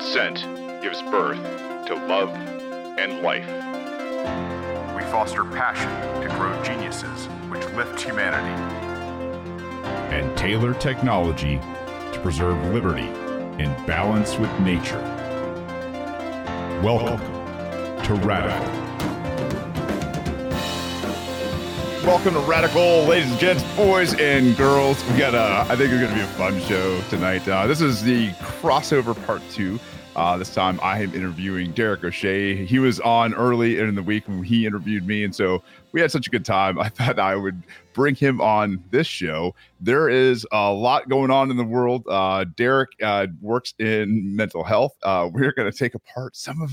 Consent gives birth to love and life. We foster passion to grow geniuses which lift humanity. And tailor technology to preserve liberty in balance with nature. Welcome to Radical. Welcome to Radical, ladies and gents, boys and girls. We got, uh, I think it's going to be a fun show tonight. Uh, this is the crossover part two. Uh, this time I am interviewing Derek O'Shea. He was on early in the week when he interviewed me. And so we had such a good time. I thought I would bring him on this show. There is a lot going on in the world. Uh, Derek uh, works in mental health. Uh, we're going to take apart some of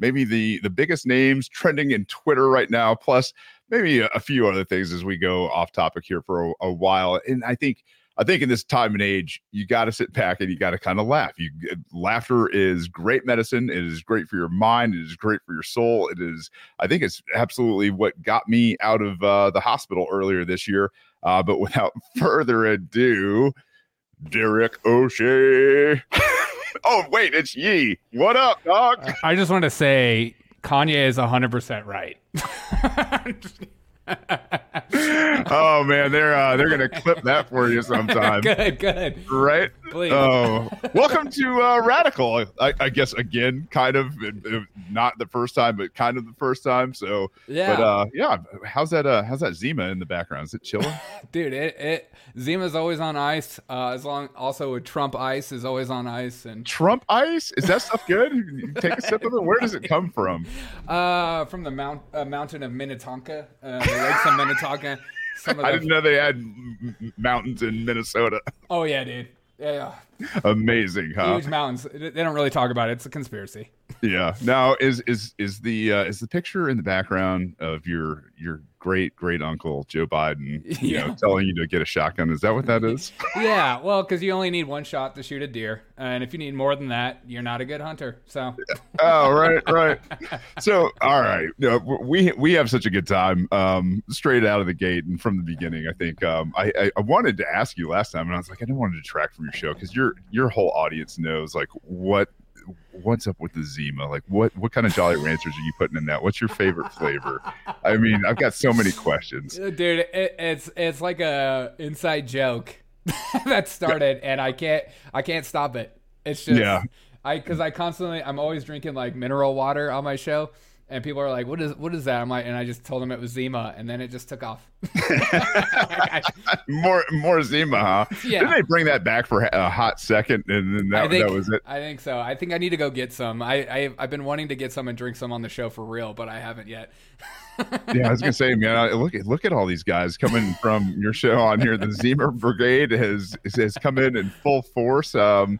maybe the, the biggest names trending in Twitter right now, plus maybe a, a few other things as we go off topic here for a, a while. And I think I think in this time and age, you got to sit back and you got to kind of laugh. You laughter is great medicine. It is great for your mind. It is great for your soul. It is, I think, it's absolutely what got me out of uh, the hospital earlier this year. Uh, but without further ado, Derek O'Shea. oh wait, it's Yee. What up, dog? I just want to say Kanye is hundred percent right. oh man, they're uh, they're gonna clip that for you sometime. good, good. Right? Please. Oh, welcome to uh, Radical. I, I guess again, kind of not the first time, but kind of the first time. So Yeah. But uh, yeah, how's that? Uh, how's that Zima in the background? Is it chilling? Dude, it, it Zima's always on ice. Uh, as long also with Trump ice is always on ice and Trump ice? Is that stuff good? You Take a sip of it. Where does it come from? uh from the mount uh, mountain of Minnetonka, uh, lakes Minnetonka. I didn't know they had mountains in Minnesota. Oh yeah, dude. Yeah, Amazing, huh? huge mountains. They don't really talk about it. It's a conspiracy. Yeah. Now is is is the uh, is the picture in the background of your your great great uncle Joe Biden, you Yeah. know, telling you to get a shotgun? Is that what that is? Yeah, well, because you only need one shot to shoot a deer, and if you need more than that, you're not a good hunter. So oh, right, right. So, all right, you know, we we have such a good time um, straight out of the gate and from the beginning. I think um, I, I I wanted to ask you last time, and I was like, I didn't want to detract from your show because your your whole audience knows like what what's up with the Zima. Like, what what kind of Jolly Ranchers are you putting in that? What's your favorite flavor? I mean, I've got so many questions. Uh, dude it, it's it's like a inside joke that started and i can't i can't stop it it's just Yeah. i because i constantly i'm always drinking like mineral water on my show and people are like what is what is that i'm like and i just told them it was zima and then it just took off more more Zima, huh? Yeah. Didn't they bring that back for a hot second, and then that, think that was it? I think so. I think I need to go get some. I, I I've been wanting to get some and drink some on the show for real, but I haven't yet. Yeah, I was gonna say, man, I- look at look at all these guys coming from your show on here. The Zima Brigade has has come in in full force. Um,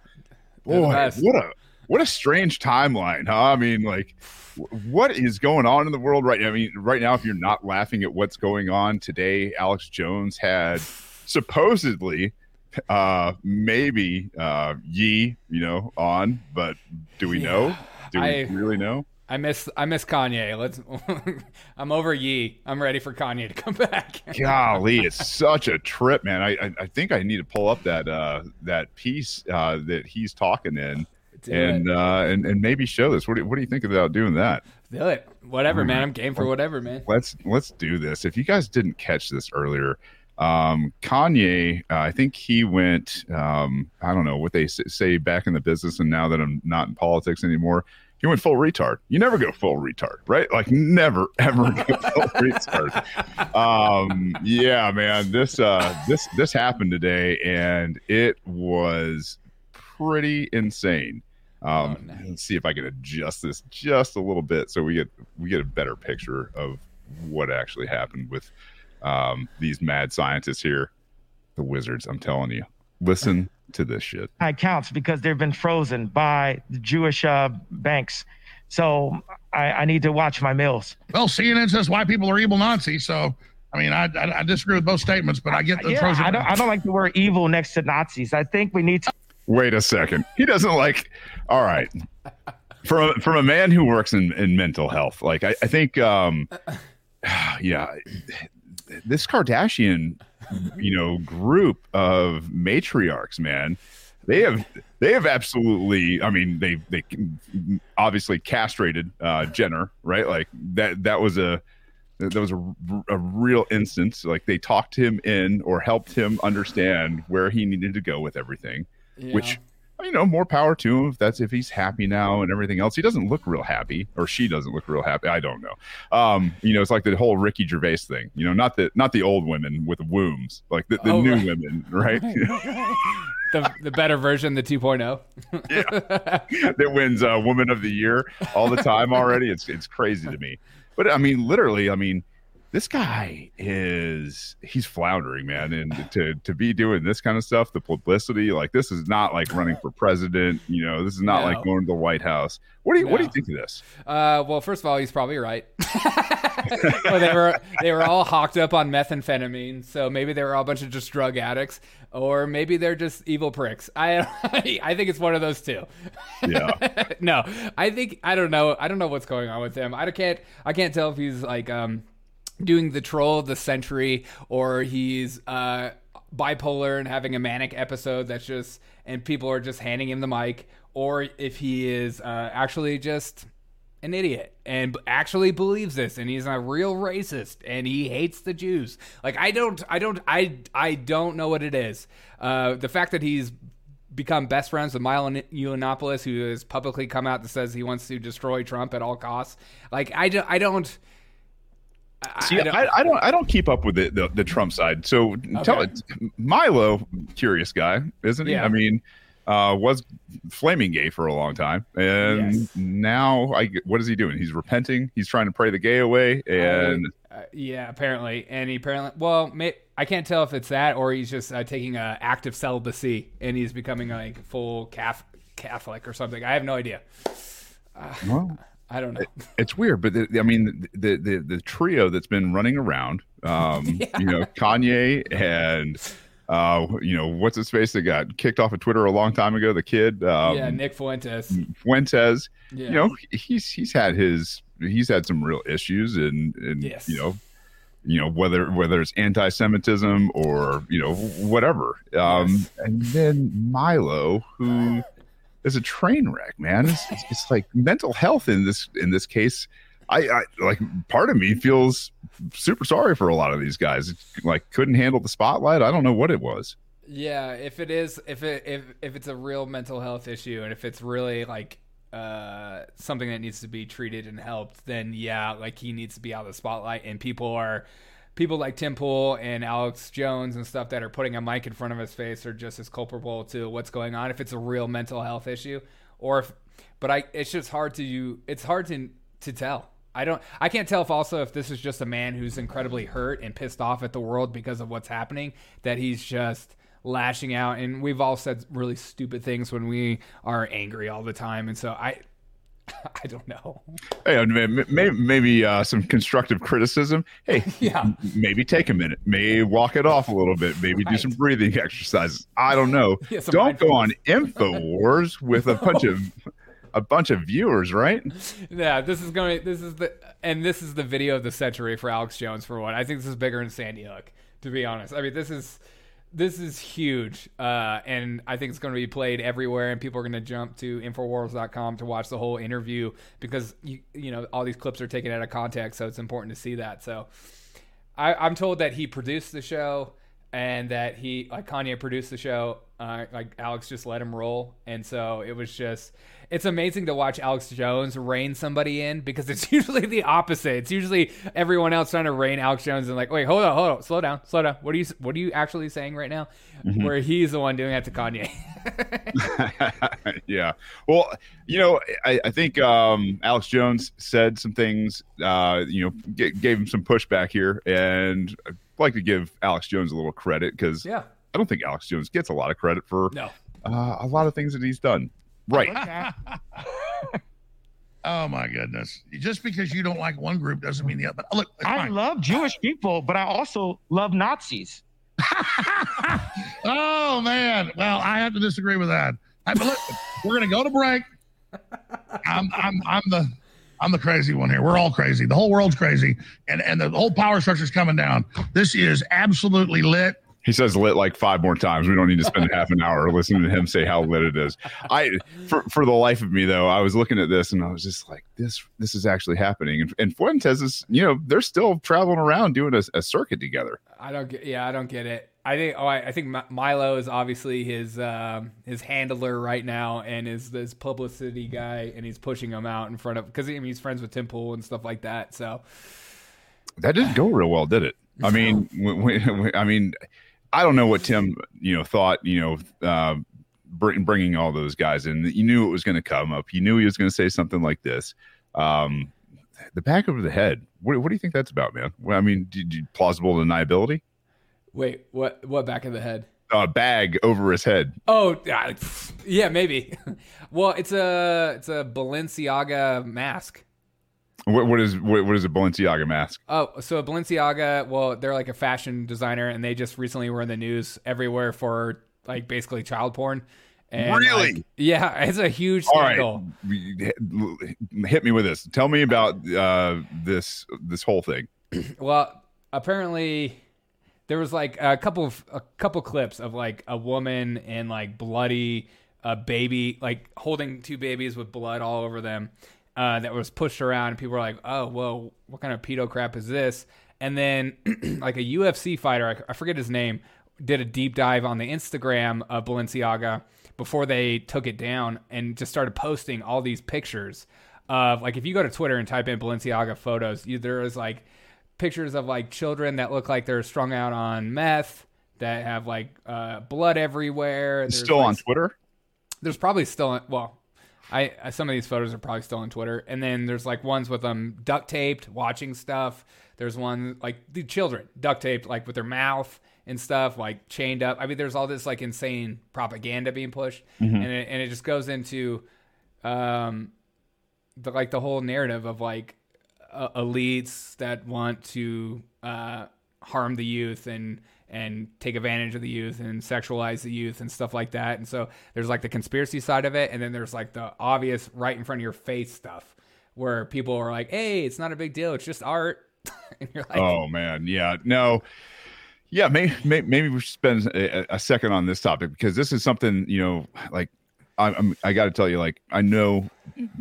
boy, what a what a strange timeline, huh? I mean, like, what is going on in the world right now? I mean, right now, if you're not laughing at what's going on today, Alex Jones had supposedly, uh, maybe uh, Yee, you know, on, but do we know? Do we really know? I miss I miss Kanye. Let's. I'm over ye I'm ready for Kanye to come back. Golly, it's such a trip, man. I, I I think I need to pull up that uh that piece uh that he's talking in Do and uh and, and maybe show this. What do, what do you think about doing that? Do it. Whatever, man. I'm game for whatever, man. Let's let's do this. If you guys didn't catch this earlier, um Kanye, uh, I think he went um I don't know what they say back in the business and now that I'm not in politics anymore. He went full retard. You never go full retard, right? Like never ever go full retard. um yeah man this uh this this happened today and it was pretty insane um Oh, no. let's see if i can adjust this just a little bit so we get we get a better picture of what actually happened with um these mad scientists here the wizards i'm telling you listen to this shit accounts because they've been frozen by the Jewish uh, banks. So I, I need to watch my meals. Well, CNN says white people are evil Nazis. So, I mean, I, I, I disagree with both statements, but I get the Yeah, frozen. I don't, I don't like the word evil next to Nazis. I think we need to wait a second he doesn't like all right from a, from a man who works in, in mental health like I, I think um yeah this kardashian you know group of matriarchs man they have they have absolutely. I mean, they they obviously castrated uh, Jenner, right? Like that that was a that was a, a real instance. Like they talked him in or helped him understand where he needed to go with everything, which you know, more power to him if that's if he's happy now and everything else. He doesn't look real happy, or she doesn't look real happy. I don't know. Um, you know, it's like the whole Ricky Gervais thing. You know, not the not the old women with wombs, like the, the Oh, new right. women, right? the the better version, the oh. 2.0. that wins uh, Woman of the Year all the time already. It's it's crazy to me. But I mean, literally, I mean, this guy is he's floundering, man. And to to be doing this kind of stuff, the publicity, like this is not like running for president. You know, this is not No. like going to the White House. What do you what do you think of this? Uh, well, first of all, he's probably right. well, they were they were all hawked up on methamphetamine, so maybe they were all a bunch of just drug addicts, or maybe they're just evil pricks. I I think it's one of those two. Yeah. no, I think I don't know. I don't know what's going on with him. I can't I can't tell if he's like um doing the troll of the century or he's uh bipolar and having a manic episode that's just and people are just handing him the mic or if he is uh, actually just an idiot and actually believes this and he's a real racist and he hates the Jews. Like I don't I don't I I don't know what it is. Uh the fact that he's become best friends with Milo Yiannopoulos who has publicly come out that says he wants to destroy Trump at all costs. Like I don't I don't I- See, I don't- I, I don't I don't keep up with the, the, the Trump side. So tell it, Milo, curious guy, isn't he? Yeah. I mean, uh, was flaming gay for a long time, and Yes. now I what is he doing? He's repenting. He's trying to pray the gay away, and Uh, yeah, apparently, and he apparently. Well, may, I can't tell if it's that or he's just uh, taking a active celibacy and he's becoming like full Cath- Catholic or something. I have no idea. well, I don't know. it's weird. But the, I mean, the, the the trio that's been running around, um, you know, Kanye and. Uh, you know what's his face that got kicked off of Twitter a long time ago? The kid, um, yeah, Nick Fuentes. Fuentes. Yeah. you know he's he's had his he's had some real issues and and Yes. you know you know whether whether it's anti-semitism or you know whatever um Yes. and then milo who is a train wreck man. It's, it's, like mental health in this in this case. I, I like part of me feels super sorry for a lot of these guys. Like couldn't handle the spotlight. I don't know what it was. Yeah, if it is, if it if if it's a real mental health issue, and if it's really like uh something that needs to be treated and helped, then yeah, like he needs to be out of the spotlight, and people are. People like Tim Pool and Alex Jones and stuff that are putting a mic in front of his face are just as culpable to what's going on if it's a real mental health issue, or if. But I, it's just hard to you it's hard to to tell. I don't I can't tell if also if this is just a man who's incredibly hurt and pissed off at the world because of what's happening that he's just lashing out and we've all said really stupid things when we are angry all the time and so I I don't know. Hey, maybe, maybe uh, some constructive criticism. Hey, Yeah. maybe take a minute, maybe walk it off a little bit, maybe do some breathing exercises. I don't know. Yeah, don't go on Infowars with a bunch of a bunch of viewers, right? Yeah, this is going this is the and this is the video of the century for Alex Jones for one. I think this is bigger than Sandy Hook to be honest. I mean, this is this is huge, uh, and I think it's going to be played everywhere, and people are going to jump to Infowars.com to watch the whole interview because you you know all these clips are taken out of context, so it's important to see that. So, I, I'm told that he produced the show and that he like Kanye produced the show. Uh, like Alex just let him roll, and so it was just it's amazing to watch Alex Jones rein somebody in because it's usually the opposite. It's usually everyone else trying to rein Alex Jones and like, wait, hold on, hold on, slow down, slow down. What are you what are you actually saying right now? Where he's the one doing that to Kanye. yeah. Well, you know, I, I think um, Alex Jones said some things, uh, you know, g- gave him some pushback here. And I'd like to give Alex Jones a little credit because yeah, I don't think Alex Jones gets a lot of credit for no, uh, a lot of things that he's done. Right. Oh my goodness! Just because you don't like one group doesn't mean the other. Look, I fine. love Jewish people, but I also love Nazis. oh man. Well, I have to disagree with that. I, but look, we're gonna go to break. I'm I'm I'm the I'm the crazy one here. We're all crazy. The whole world's crazy, and and the whole power structure's coming down. This is absolutely lit. He says lit like five more times. We don't need to spend half an hour listening to him say how lit it is. I, for, for the life of me though, I was looking at this and I was just like, this, this is actually happening. And, and Fuentes is, you know, they're still traveling around doing a, a circuit together. I don't get. Yeah, I don't get it. I think. Oh, I, I think Milo is obviously his um, his handler right now, and is this publicity guy, and he's pushing him out in front of because I mean, he's friends with Tim Pool and stuff like that. So That didn't go real well, did it? I mean, when, when, I mean, I don't know what Tim, you know, thought, you know, uh, bring, bringing all those guys in. You knew it was going to come up. You knew he was going to say something like this. Um, the back of the head. What, what do you think that's about, man? Well, I mean, plausible deniability? wait, what? What back of the head? A bag over his head. Oh, yeah, maybe. well, it's a it's a Balenciaga mask. What, what is what, what is a Balenciaga mask? Oh, so Balenciaga, well, they're like a fashion designer, and they just recently were in the news everywhere for like basically child porn. And, Really? like, yeah, it's a huge All right, scandal. hit me with this. Tell me about uh, this this whole thing. Well, apparently there was like a couple of a couple clips of like a woman and like bloody a baby like holding two babies with blood all over them uh, that was pushed around and people were like oh well what kind of pedo crap is this and then like a ufc fighter I, I forget his name did a deep dive on the instagram of balenciaga before they took it down and just started posting all these pictures of like if you go to twitter and type in balenciaga photos you, there is like pictures of like children that look like they're strung out on meth that have like uh, blood everywhere. There's, still like, on Twitter. There's probably still well, I I- some of these photos are probably still on Twitter, and then there's like ones with them duct taped watching stuff. There's one like the children duct taped like with their mouth and stuff like chained up. I mean, there's all this like insane propaganda being pushed, and it, and it just goes into um the like the whole narrative of like uh, elites that want to uh, harm the youth and and take advantage of the youth and sexualize the youth and stuff like that. And so there's like the conspiracy side of it, and then there's like the obvious right in front of your face stuff where people are like, "Hey, it's not a big deal. It's just art." and you're like, Oh man, yeah, no, yeah. Maybe maybe we should spend a, a second on this topic because this is something you know, like I'm, I'm I got to tell you, like I know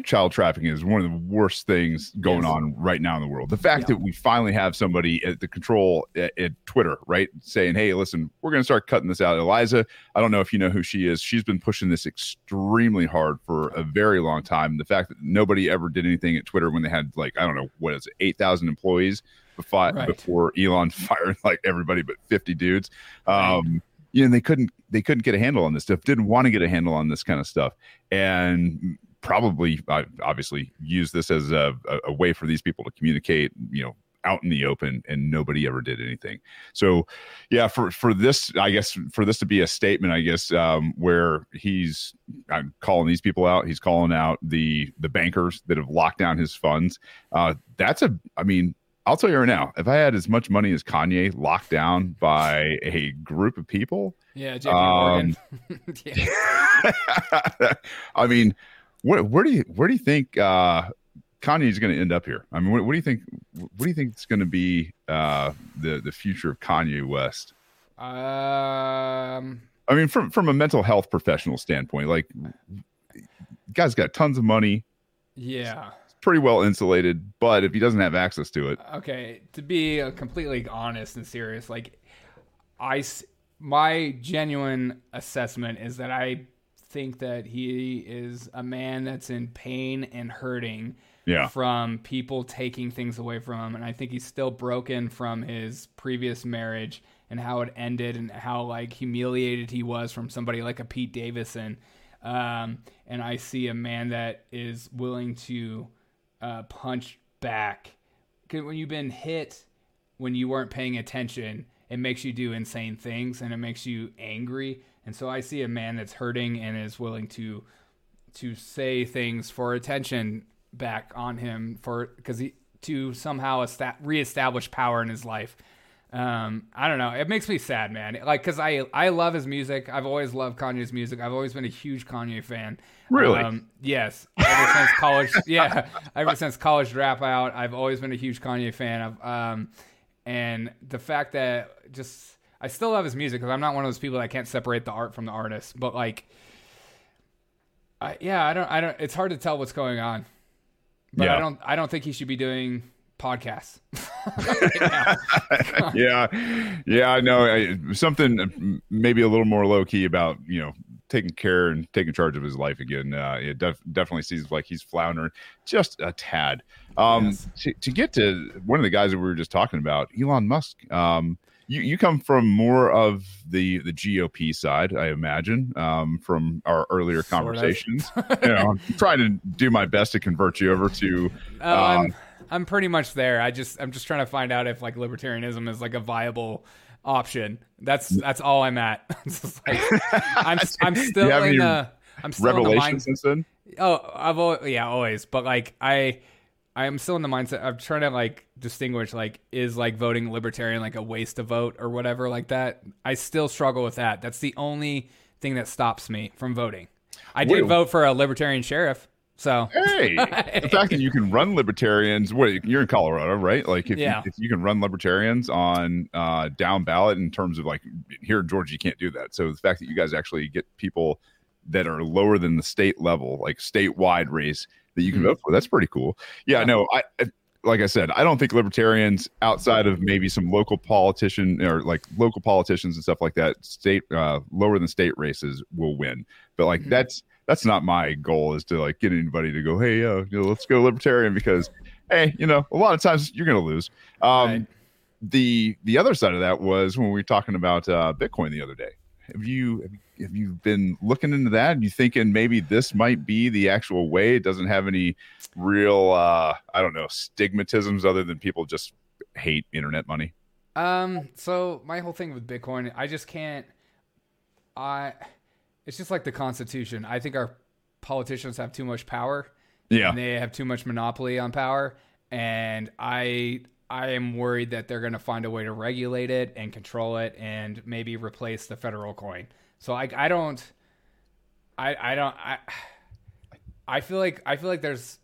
child trafficking is one of the worst things going Yes. on right now in the world. The fact Yeah. that we finally have somebody at the control at, at Twitter, right, saying, "Hey, listen, we're going to start cutting this out." Eliza, I don't know if you know who she is. She's been pushing this extremely hard for a very long time. The fact that nobody ever did anything at Twitter when they had like I don't know what is it, eight thousand employees before, Right. before Elon fired like everybody but fifty dudes. Um, you know, they couldn't they couldn't get a handle on this stuff. Didn't want to get a handle on this kind of stuff, and probably obviously use this as a, a, a way for these people to communicate. You know, out in the open, and nobody ever did anything. So, yeah, for for this, I guess for this to be a statement, I guess um, where he's I'm calling these people out, he's calling out the the bankers that have locked down his funds. Uh, that's a, I mean. I'll tell you right now, if I had as much money as Kanye locked down by a group of people, "Yeah, JP Morgan." yeah. I mean, where, where do you where do you think uh, Kanye's going to end up here? I mean, what, what do you think? What do you think is going to be uh, the the future of Kanye West? Um, I mean, from from a mental health professional standpoint, like, guy's got tons of money, yeah. Pretty well insulated, but if he doesn't have access to it, okay to be completely honest and serious like I my genuine assessment is that i think that he is a man that's in pain and hurting Yeah. from people taking things away from him and i think he's still broken from his previous marriage and how it ended and how like humiliated he was from somebody like a pete davidson um, and i see a man that is willing to uh, punch back 'Cause when you've been hit when you weren't paying attention, it makes you do insane things and it makes you angry. And so I see a man that's hurting and is willing to to say things for attention back on him for because he to somehow esta- reestablish power in his life. Um, I don't know. It makes me sad, man. Like, cause I I love his music. I've always loved Kanye's music. I've always been a huge Kanye fan. Really? Um, yes. Ever since college, yeah. Ever since college dropout, I've always been a huge Kanye fan of. Um, and the fact that just I still love his music because I'm not one of those people that can't separate the art from the artist. But like, I, yeah, I don't, I don't. It's hard to tell what's going on. But Yeah. I don't, I don't think he should be doing podcasts. yeah, yeah, I know. I, something uh, maybe a little more low key about you know taking care and taking charge of his life again. Uh, it def- definitely seems like he's floundering just a tad. Um, Yes. to, to get to one of the guys that we were just talking about, Elon Musk. Um, you, you come from more of the the GOP side, I imagine, um, from our earlier Sort conversations. you know, I'm trying to do my best to convert you over to. I'm, I'm pretty much there. I just, I'm just trying to find out if like libertarianism is like a viable option. That's, mm. that's all I'm at. Like, I'm, I'm still in the, I'm still in the mind, since then. Oh, I've always, yeah, always. But like I I'm still in the mindset I'm trying to like distinguish like is like voting libertarian like a waste of vote or whatever like that. I still struggle with that. That's the only thing that stops me from voting. I did Wait. vote for a libertarian sheriff. So Hey, the fact that you can run libertarians, what you're in Colorado, right? Like, if, Yeah. you, if you can run libertarians on uh, down ballot in terms of like here in Georgia, you can't do that. So the fact that you guys actually get people that are lower than the state level, like statewide race that you can Mhm. vote for, that's pretty cool. Yeah, Yeah. no, I. I like I said, I don't think libertarians outside of maybe some local politician or like local politicians and stuff like that, state uh, lower than state races will win. But like Mhm. that's that's not my goal is to like get anybody to go, hey, uh, you know, let's go libertarian because, hey, you know, a lot of times you're gonna lose. Um, Right. The the other side of that was when we were talking about uh, Bitcoin the other day. Have you have you- been looking into that? And you thinking maybe this might be the actual way? It doesn't have any real, uh, I don't know, stigmatisms other than people just hate internet money. Um. So my whole thing with Bitcoin, I just can't. I. It's just like the Constitution. I think our politicians have too much power. Yeah, And they have too much monopoly on power, and I. I am worried that they're going to find a way to regulate it and control it, and maybe replace the federal coin. So I, I don't, I, I don't, I, I feel like I feel like there's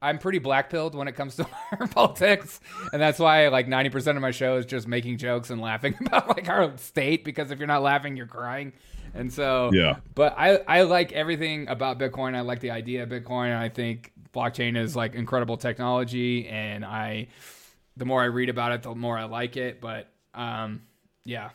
I'm pretty black pilled when it comes to our politics, and that's why like ninety percent of my show is just making jokes and laughing about like our state because if you're not laughing, you're crying, and so Yeah. But I I like everything about Bitcoin. I like the idea of Bitcoin. I think blockchain is like incredible technology, and I the more I read about it, the more I like it. But um, yeah,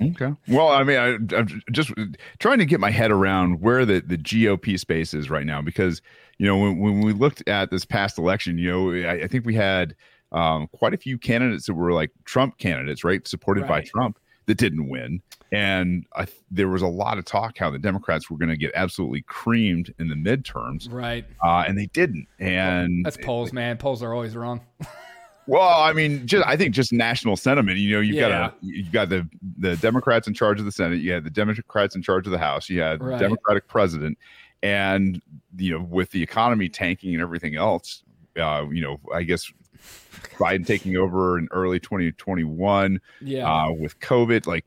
Okay. Well, I mean, I, I'm just trying to get my head around where the, the GOP space is right now because, you know, when, when we looked at this past election, you know, I, I think we had um, quite a few candidates that were like Trump candidates, right? Supported by Trump that didn't win. And I, there was a lot of talk how the Democrats were going to get absolutely creamed in the midterms, right. uh, and they didn't. And That's polls, man. Polls are always wrong. well, I mean, just I think just national sentiment. You know, you've Yeah. got a, you've got the the Democrats in charge of the Senate. You had the Democrats in charge of the House. You had the Right. Democratic president, and you know, with the economy tanking and everything else, uh, you know, I guess Biden taking over in early 2021 Yeah. uh, with COVID, like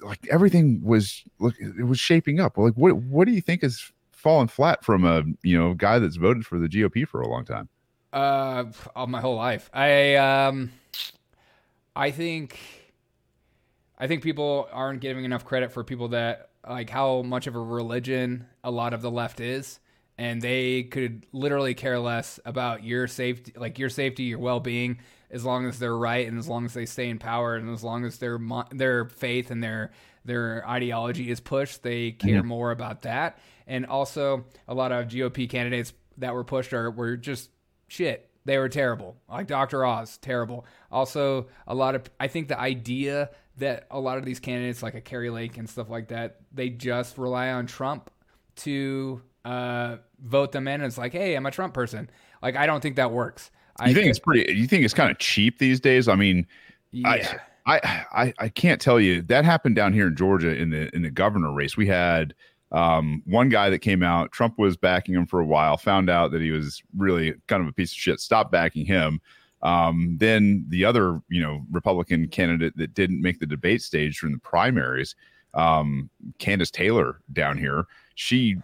like everything was look, it was shaping up. Like, what what do you think has fallen flat from a you know guy that's voted for the GOP for a long time? Uh, all my whole life. I um, I think, I think people aren't giving enough credit for people that like how much of a religion a lot of the left is, and they could literally care less about your safety, like your safety, your well being, as long as they're right and as long as they stay in power and as long as their their faith and their their ideology is pushed, they care more about that. And also, a lot of GOP candidates that were pushed are were just shit. They were terrible. Like Dr. Oz, terrible. Also, a lot of I think the idea that a lot of these candidates, like a Kari Lake and stuff like that, they just rely on Trump to uh, vote them in. And it's like, hey, I'm a Trump person. Like, I don't think that works. I You think it's pretty? You think it's kind of cheap these days? I mean, yeah. I, I I I can't tell you that happened down here in Georgia in the in the governor race. We had um, one guy that came out. Trump was backing him for a while. Found out that he was really kind of a piece of shit. Stopped backing him. Um, then the other you know Republican candidate that didn't make the debate stage during the primaries, um, Kandiss Taylor down here. She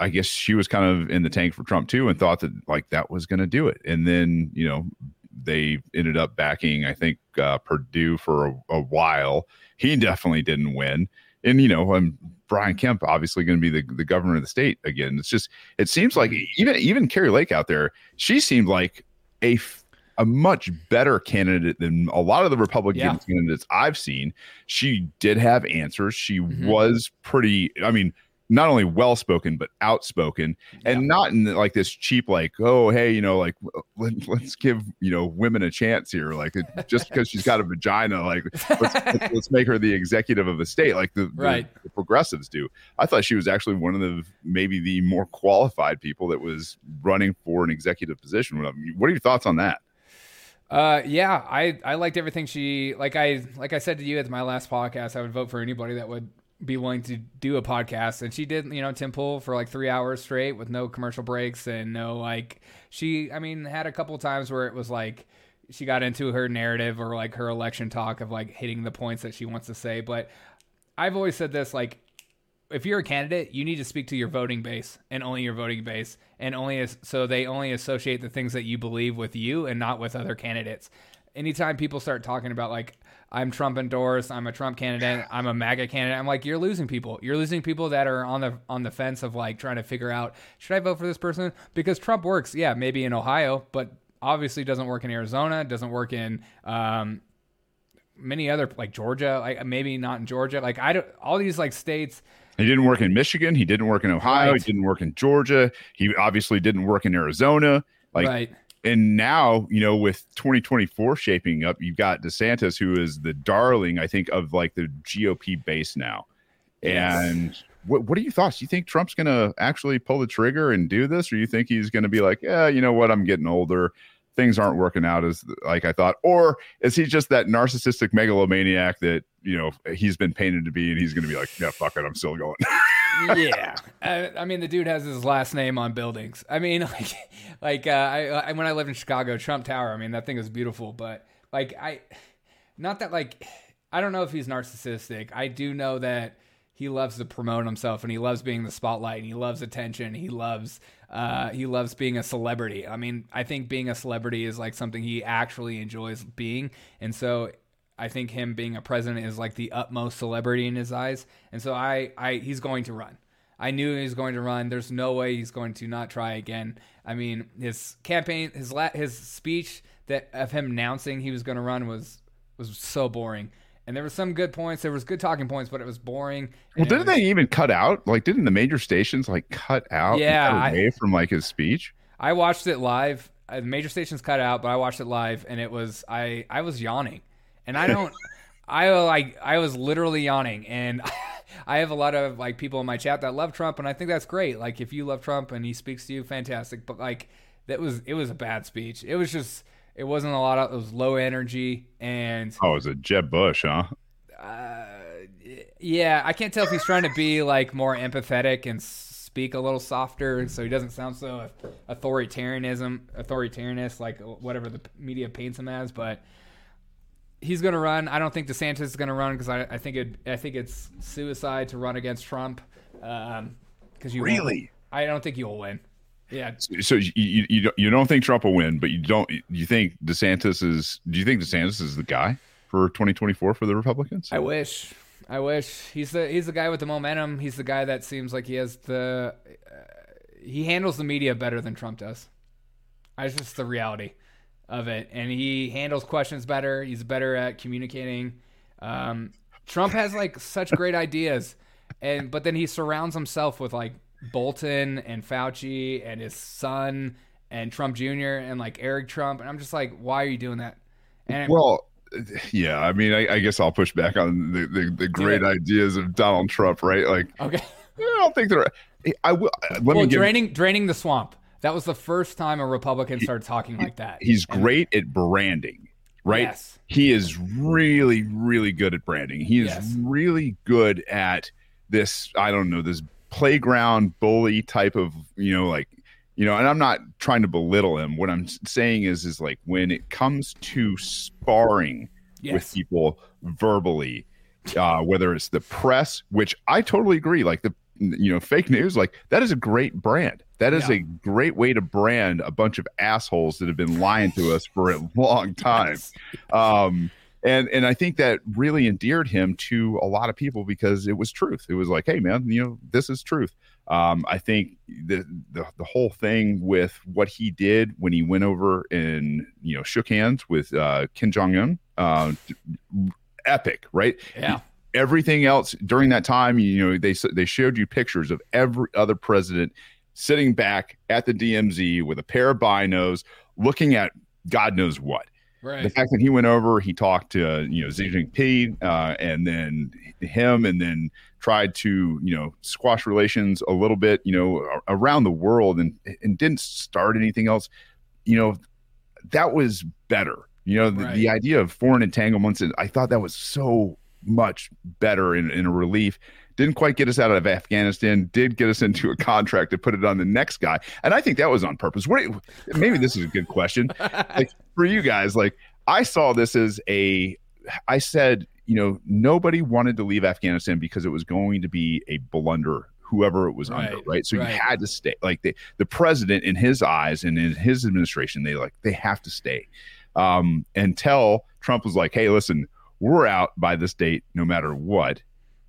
I guess she was kind of in the tank for Trump too, and thought that like that was going to do it. And then you know they ended up backing, I think, uh, Perdue for a, a while. He definitely didn't win. And, you know, I'm Brian Kemp obviously going to be the, the governor of the state again. It's just, it seems like even, even Kari Lake out there, she seemed like a, f- a much better candidate than a lot of the Republican Yeah. candidates I've seen. She did have answers. She Mhm. was pretty, I mean, not only well spoken, but outspoken and not in like this cheap, like, oh, hey, you know, like let, let's give, you know, women a chance here. Like just because she's got a vagina, like let's, let's, make her the executive of a state like the, the- the progressives do. I thought she was actually one of the maybe the more qualified people that was running for an executive position. What are your thoughts on that? Uh, yeah, I I liked everything she like. I like I said to you at my last podcast, I would vote for anybody that would be willing to do a podcast, and she did. You know, Pool for like three hours straight with no commercial breaks and no like. She, I mean, had a couple times where it was like she got into her narrative or like her election talk of like hitting the points that she wants to say. But I've always said this like if you're a candidate, you need to speak to your voting base and only your voting base, and only as, so they only associate the things that you believe with you and not with other candidates. Anytime people start talking about like I'm Trump endorsed, I'm a Trump candidate, I'm a MAGA candidate, I'm like you're losing people. You're losing people that are on the on the fence of like trying to figure out should I vote for this person because Trump works, yeah, maybe in Ohio, but obviously doesn't work in Arizona, doesn't work in um, many other like Georgia, like maybe not in Georgia, like I don't all these like states. He didn't work in Michigan. He didn't work in Ohio. Right. He didn't work in Georgia. He obviously didn't work in Arizona. Like, right. And now you know with 2024 shaping up, you've got DeSantis, who is the darling, I think, of like the GOP base now. Yes. And what what are your thoughts? Do you think Trump's going to actually pull the trigger and do this, or you think he's going to be like, yeah, you know what, I'm getting older. Things aren't working out as like I thought, or is he just that narcissistic megalomaniac that you know he's been painted to be, and he's going to be like, yeah, fuck it, I'm still going. yeah, I, I mean the dude has his last name on buildings. I mean, like, like uh, I, I when I lived in Chicago, Trump Tower. I mean that thing is beautiful, but like I, not that like I don't know if he's narcissistic. I do know that he loves to promote himself and he loves being the spotlight and he loves attention. He loves uh, he loves being a celebrity. I mean, I think being a celebrity is like something he actually enjoys being, and so I think him being a president is like the utmost celebrity in his eyes, and so I, I he's going to run. I knew he was going to run. There's no way he's going to not try again. I mean, his campaign, his la- his speech that of him announcing he was going to run was was so boring. And there were some good points. There was good talking points, but it was boring. Well, didn't was- they even cut out? Like, didn't the major stations like cut out? Yeah, cut I- from like his speech. I watched it live. Uh, the major stations cut out, but I watched it live, and it was I I was yawning, and I don't. I like I was literally yawning, and I have a lot of like people in my chat that love Trump, and I think that's great. Like if you love Trump and he speaks to you, fantastic. But like that was it was a bad speech. It was just it wasn't a lot of it was low energy, and Oh, it was a Jeb Bush, huh? uh, yeah, I can't tell if he's trying to be like more empathetic and speak a little softer, so he doesn't sound so authoritarianism, authoritarianist, like whatever the media paints him as. But he's going to run. I don't think DeSantis is going to run because I, I think it, I think it's suicide to run against Trump. Um, because you Really? I don't think you'll win. Yeah, So, so you, you you don't you don't think Trump will win, but you don't you think DeSantis is? Do you think DeSantis is the guy for 2024 for the Republicans? I wish. I wish he's the he's the guy with the momentum. He's the guy that seems like he has the uh, he handles the media better than Trump does. That's just the reality of it, and he handles questions better. He's better at communicating. Um, Trump has like such great ideas, and but then he surrounds himself with like Bolton and Fauci and his son and Trump Jr. and like Eric Trump, and I'm just like, why are you doing that? And Well, yeah. I mean, I, I guess I'll push back on the the, the great ideas of Donald Trump, right? Like, okay. I don't think they're. I will. Let well, me give. draining draining the swamp. That was the first time a Republican started talking like that. He's And- great at branding, right? Yes. He is really, really good at branding. He is Yes. really good at this. I don't know this playground bully type of you know like you know and i'm not trying to belittle him what i'm saying is is like when it comes to sparring with people verbally uh whether it's the press which i totally agree like the you know fake news like that is a great brand. That is Yeah. a great way to brand a bunch of assholes that have been lying to us for a long time. Um and and i think that really endeared him to a lot of people because it was truth. It was like hey man you know this is truth. Um i think the the, the whole thing with what he did when he went over and you know shook hands with uh kim jong-un uh epic right? Yeah. Everything else during that time you know they they showed you pictures of every other president sitting back at the DMZ with a pair of binos looking at god knows what Right. the fact that he went over he talked to you know Xi Jinping uh, and then him and then tried to you know squash relations a little bit you know around the world and and didn't start anything else you know that was better you know the, Right. the idea of foreign entanglements and i thought that was so much better in, in a relief. Didn't quite get us out of afghanistan did get us into a contract to put it on the next guy. And i think that was on purpose. What maybe this is a good question. Like for you guys like i saw this as a i said you know nobody wanted to leave afghanistan because it was going to be a blunder whoever it was under Right, right so right. you had to stay. Like the, the president in his eyes and in his administration they like they have to stay. Um until trump was like hey listen we're out by this date no matter what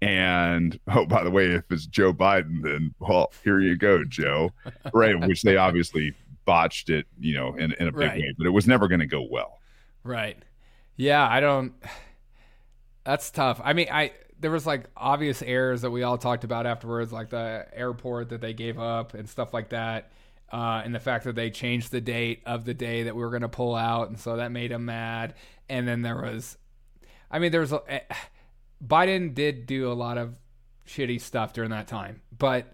and oh by the way if it's joe biden then well here you go joe right which they obviously botched it you know in, in a big Right. way but it was never going to go well Right. Yeah, I don't. That's tough. I mean, I there was like obvious errors that we all talked about afterwards, like the airport that they gave up and stuff like that, uh, and the fact that they changed the date of the day that we were going to pull out, and so that made them mad. And then there was, I mean, there was a, eh, Biden did do a lot of shitty stuff during that time, but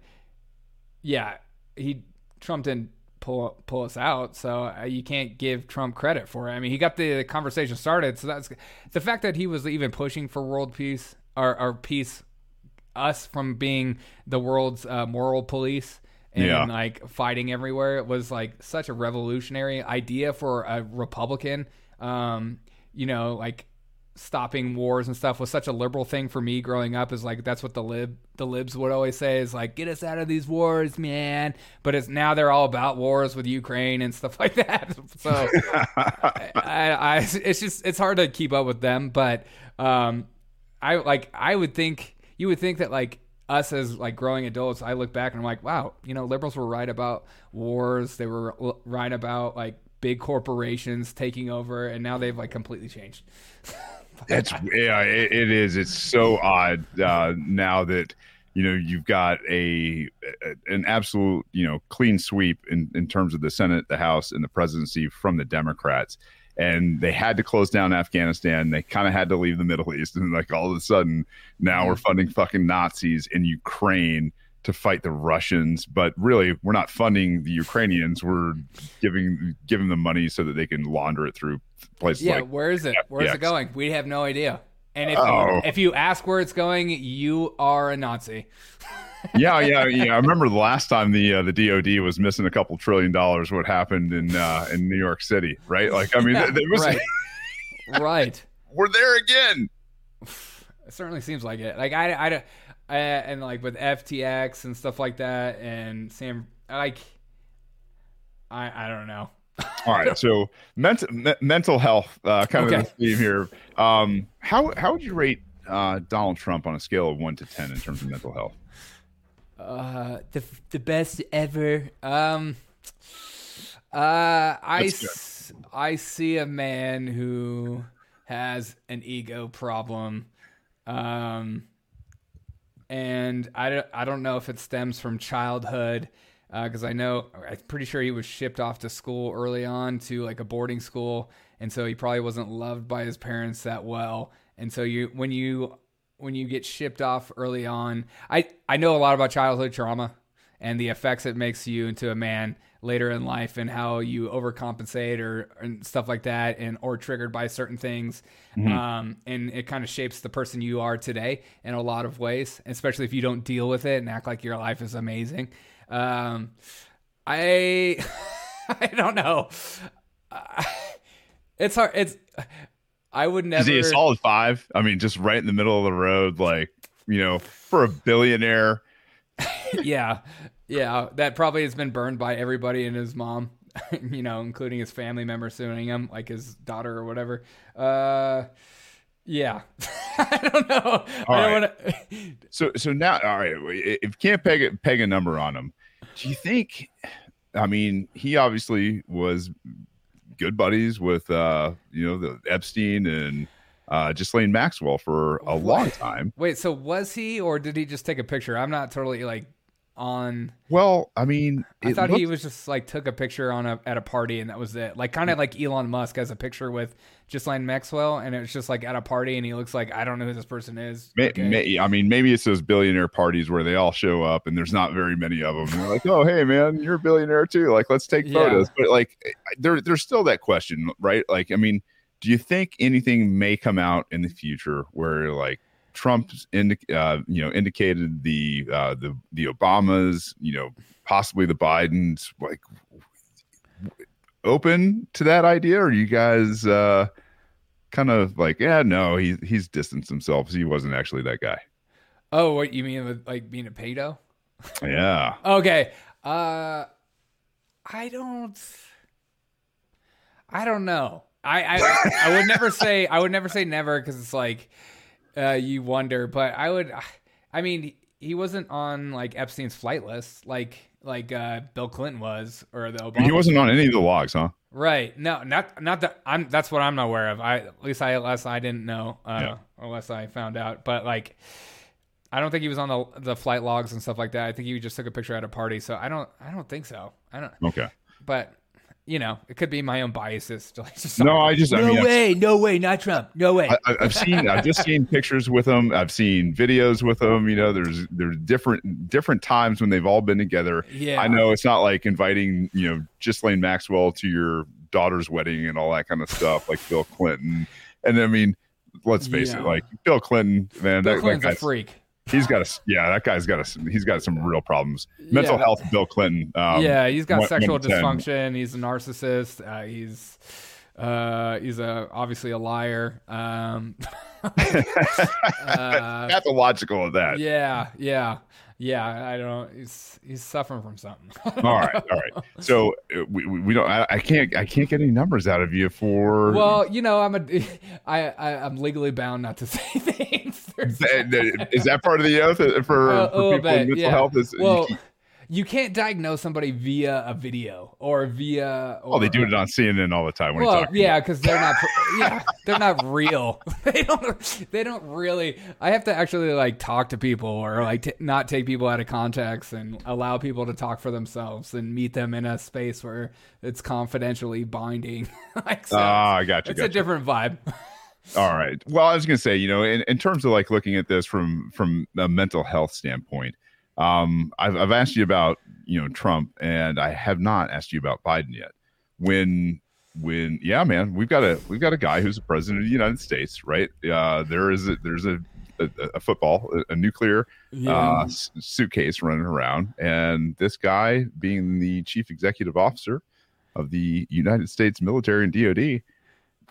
yeah, he Trump didn't pull pull us out, so uh, you can't give Trump credit for it. I mean, he got the conversation started, so that's the fact that he was even pushing for world peace or, or peace, us from being the world's uh, moral police. And Yeah. like fighting everywhere it was like such a revolutionary idea for a Republican. Um, you know, like stopping wars and stuff was such a liberal thing for me growing up is like that's what the lib the libs would always say is like get us out of these wars man. But it's now they're all about wars with ukraine and stuff like that. So I, I it's just it's hard to keep up with them but um i like i would think you would think that like us as like growing adults i look back and i'm like wow you know liberals were right about wars. They were right about like big corporations taking over and now they've like completely changed That's yeah, it, it is. It's so odd uh, now that you know you've got a, a an absolute you know clean sweep in in terms of the Senate, the House, and the presidency from the Democrats, and they had to close down Afghanistan. They kind of had to leave the Middle East, and like all of a sudden now we're funding fucking Nazis in Ukraine to fight the Russians, but really we're not funding the Ukrainians. We're giving giving them money so that they can launder it through places like Yeah, like where is it? Where's it going? We have no idea. And if Oh. you, if you ask where it's going, you are a Nazi. yeah, yeah, yeah. I remember the last time the uh, the DoD was missing a couple trillion dollars. What happened in uh, in New York City, right? Like, I mean, Yeah, th- it was right, right. we're there again. It certainly seems like it. Like I, I, I, and like with FTX and stuff like that, and Sam, like, I, I don't know. All right, so mental me- mental health, uh, kind Okay. of the theme here. Um, how how would you rate uh, Donald Trump on a scale of one to ten in terms of mental health? Uh, the the best ever. Um, uh, I s- I see a man who has an ego problem. Um, and I don't, I don't know if it stems from childhood uh, because I know I'm pretty sure he was shipped off to school early on to like a boarding school, and so he probably wasn't loved by his parents that well. And so you when you when you get shipped off early on, I I know a lot about childhood trauma and the effects it makes you into a man later in life and how you overcompensate or and stuff like that and or triggered by certain things um, and it kind of shapes the person you are today in a lot of ways especially if you don't deal with it and act like your life is amazing um, i i don't know it's hard it's i would never Is he a solid five? I mean, just right in the middle of the road, like you know, for a billionaire. yeah, yeah. That probably has been burned by everybody and his mom, you know, including his family members suing him, like his daughter or whatever. Uh, yeah, I don't know. I don't right. want to. So so now, all right. If you can't peg peg a number on him, do you think? I mean, he obviously was good buddies with uh, you know the Epstein and uh, Ghislaine Maxwell for a long time. Wait, so was he, or did he just take a picture? I'm not totally like on. Well, I mean, I thought he was just like took a picture on a at a party and that was it. Like kind of like Elon Musk has a picture with Ghislaine Maxwell and it was just like at a party and he looks like I don't know who this person is. May, Okay. may, I mean, maybe it's those billionaire parties where they all show up and there's not very many of them. They're like, "Oh, hey, man, you're a billionaire too. Like, let's take Yeah. photos." But like, there, there's still that question, right? Like, I mean, do you think anything may come out in the future where like Trump's indi- uh, you know, indicated the uh, the the Obamas, you know, possibly the Bidens, like open to that idea, or you guys? uh kind of like, yeah, no, he he's distanced himself. He wasn't actually that guy. Oh, what you mean with like being a pedo? Yeah. Okay. Uh I don't I don't know. I I, I would never say I would never say never cuz it's like uh you wonder, but I would I mean he wasn't on like Epstein's flight list like like uh Bill Clinton was or the Obama He wasn't on any of the logs, huh? Right. No, not not that I'm that's what I'm not aware of. I at least I unless I didn't know uh Yeah. unless I found out. But like I don't think he was on the the flight logs and stuff like that. I think he just took a picture at a party. So I don't I don't think so. I don't Okay. but you know, it could be my own biases. No, I just, I mean, I've- way, no way, not Trump. No way. I, I- I've seen, I've just seen pictures with him. I've seen videos with him. You know, there's there's different different times when they've all been together. yeah. I know it's not like inviting, you know, Ghislaine Maxwell to your daughter's wedding and all that kind of stuff, like Bill Clinton. And I mean, let's face Yeah. it, like Bill Clinton, man, Bill that, that Clinton's a freak. He's got a, yeah, that guy's got a, he's got some real problems. Mental Yeah. health, Bill Clinton. Um, yeah, he's got sexual dysfunction. He's a narcissist. Uh, he's uh, he's a obviously a liar. Um, uh, Pathological of that. yeah, yeah, yeah. I don't. He's he's suffering from something. all right, all right. So uh, we, we we don't. I, I can't. I can't get any numbers out of you for. well, you know, I'm a I, I I'm legally bound not to say things. There's- Th- th- is that part of the oath uh, for, Uh, for little people with mental yeah. health? Is well, you, you can't diagnose somebody via a video or via. Or, oh, they do it on CNN all the time. When Well, yeah, because they're not. yeah, they're not real. they don't. They don't really. I have to actually like talk to people or like t- not take people out of context and allow people to talk for themselves and meet them in a space where it's confidentially binding. like so. Ah, I got you. it's a different vibe. All right. Well, I was going to say, you know, in, in terms of like looking at this from from a mental health standpoint, um, I've I've asked you about you know Trump, and I have not asked you about Biden yet. When when yeah, man, we've got a we've got a guy who's the president of the United States, right? Uh, there is a, there's a a, a football, a, a nuclear uh, s- suitcase running around, and this guy being the chief executive officer of the United States military and DoD,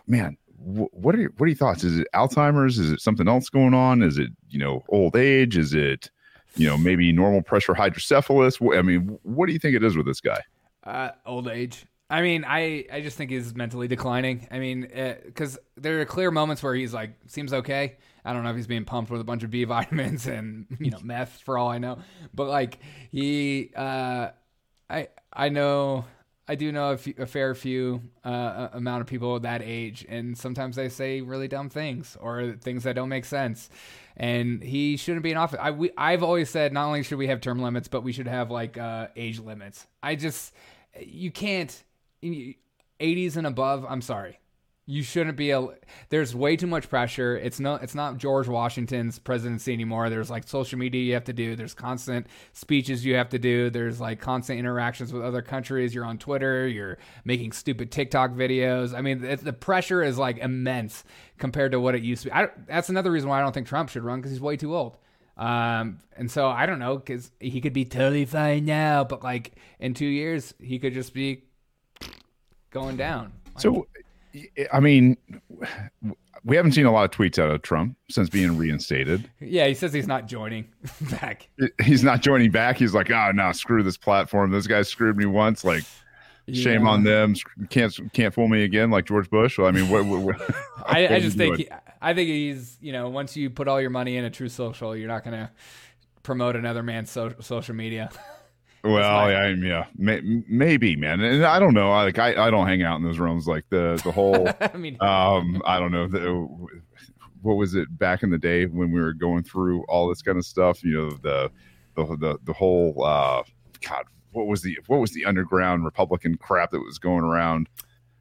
man, what are your, what are your thoughts? Is it Alzheimer's? Is it something else going on? Is it you know old age? Is it you know maybe normal pressure hydrocephalus? I mean, what do you think it is with this guy? Uh, old age. I mean, I, I just think he's mentally declining. I mean, because there are clear moments where he's like seems okay. I don't know if he's being pumped with a bunch of B vitamins and you know meth for all I know, but like he, uh, I I know I do know a, few, a fair few uh, amount of people that age, and sometimes they say really dumb things or things that don't make sense. And he shouldn't be in office. I we, I've always said not only should we have term limits, but we should have like uh, age limits. I just you can't 80s and above. I'm sorry. You shouldn't be a. There's way too much pressure. It's not. It's not George Washington's presidency anymore. There's like social media you have to do. There's constant speeches you have to do. There's like constant interactions with other countries. You're on Twitter. You're making stupid TikTok videos. I mean, the pressure is like immense compared to what it used to be. I, that's another reason why I don't think Trump should run because he's way too old. Um, and so I don't know because he could be totally fine now, but like in two years he could just be going down. So I mean, we haven't seen a lot of tweets out of Trump since being reinstated. Yeah, he says he's not joining back. He's not joining back. He's like, oh no, screw this platform. Those guys screwed me once. Like, shame on them. Can't can't fool me again, like George Bush. Well, I mean, what? what, what I, I just think he, I think he's you know once you put all your money in a Truth Social, you're not gonna promote another man's so, social media. Well, yeah, I- yeah, may, maybe, man. And I don't know. I, like, I, I don't hang out in those rooms. Like the the whole. I mean, um i don't know the, what was it back in the day when we were going through all this kind of stuff you know the the the, the whole uh god what was the what was the underground republican crap that was going around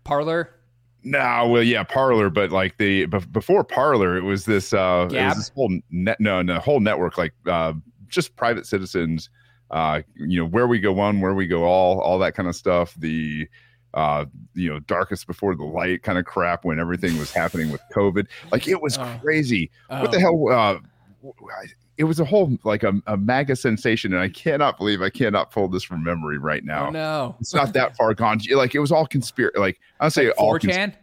Parler. no well yeah Parler but like the bef- before Parler it was this uh it was this whole net no no whole network like uh just private citizens uh you know where we go one where we go all all that kind of stuff the uh you know darkest before the light kind of crap when everything was happening with covid like it was Oh. crazy what the Oh. hell uh it was a whole like a, a mega sensation and i cannot believe i cannot pull this from memory right now Oh, no. it's not that far gone like it was all conspiracy like i'll say all cons- 4chan?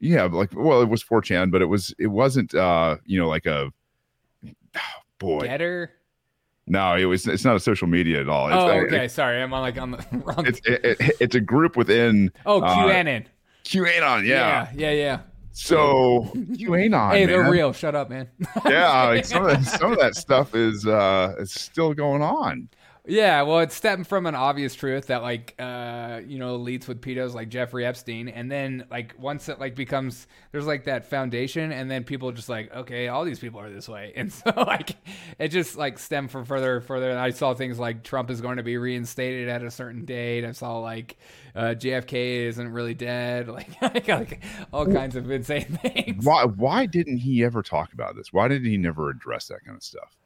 yeah like well it was 4chan but it was it wasn't uh you know like a boy Gettr? No it was it's not a social media at all it's, Oh, uh, okay. Sorry, I'm on like on the wrong. it's it, it, it's a group within oh, uh, QAnon. qanon yeah, yeah, yeah, yeah. so qanon hey, they're man. real. Shut up, man. yeah like some of that, some of that stuff is uh is still going on Yeah, well, it's stemmed from an obvious truth that, like, uh, you know, elites with pedos like Jeffrey Epstein, and then like once it like becomes there's like that foundation, and then people just like, okay, all these people are this way, and so like it just like stemmed from further, further. And I saw things like Trump is going to be reinstated at a certain date. I saw like uh, JFK isn't really dead, like, like, like all kinds of insane things. why why didn't he ever talk about this why did he never address that kind of stuff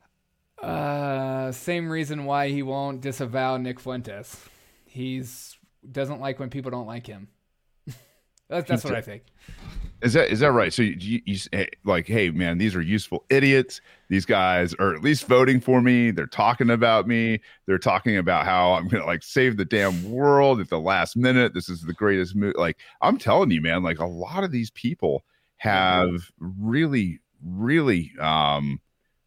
Uh, same reason why he won't disavow Nick Fuentes. He's doesn't like when people don't like him. that's that's what I think. Is that is that right? So you, you, you say, like, hey man, these are useful idiots. These guys are at least voting for me. They're talking about me. They're talking about how I'm gonna like save the damn world at the last minute. This is the greatest move. Like I'm telling you, man. Like a lot of these people have really, really, um,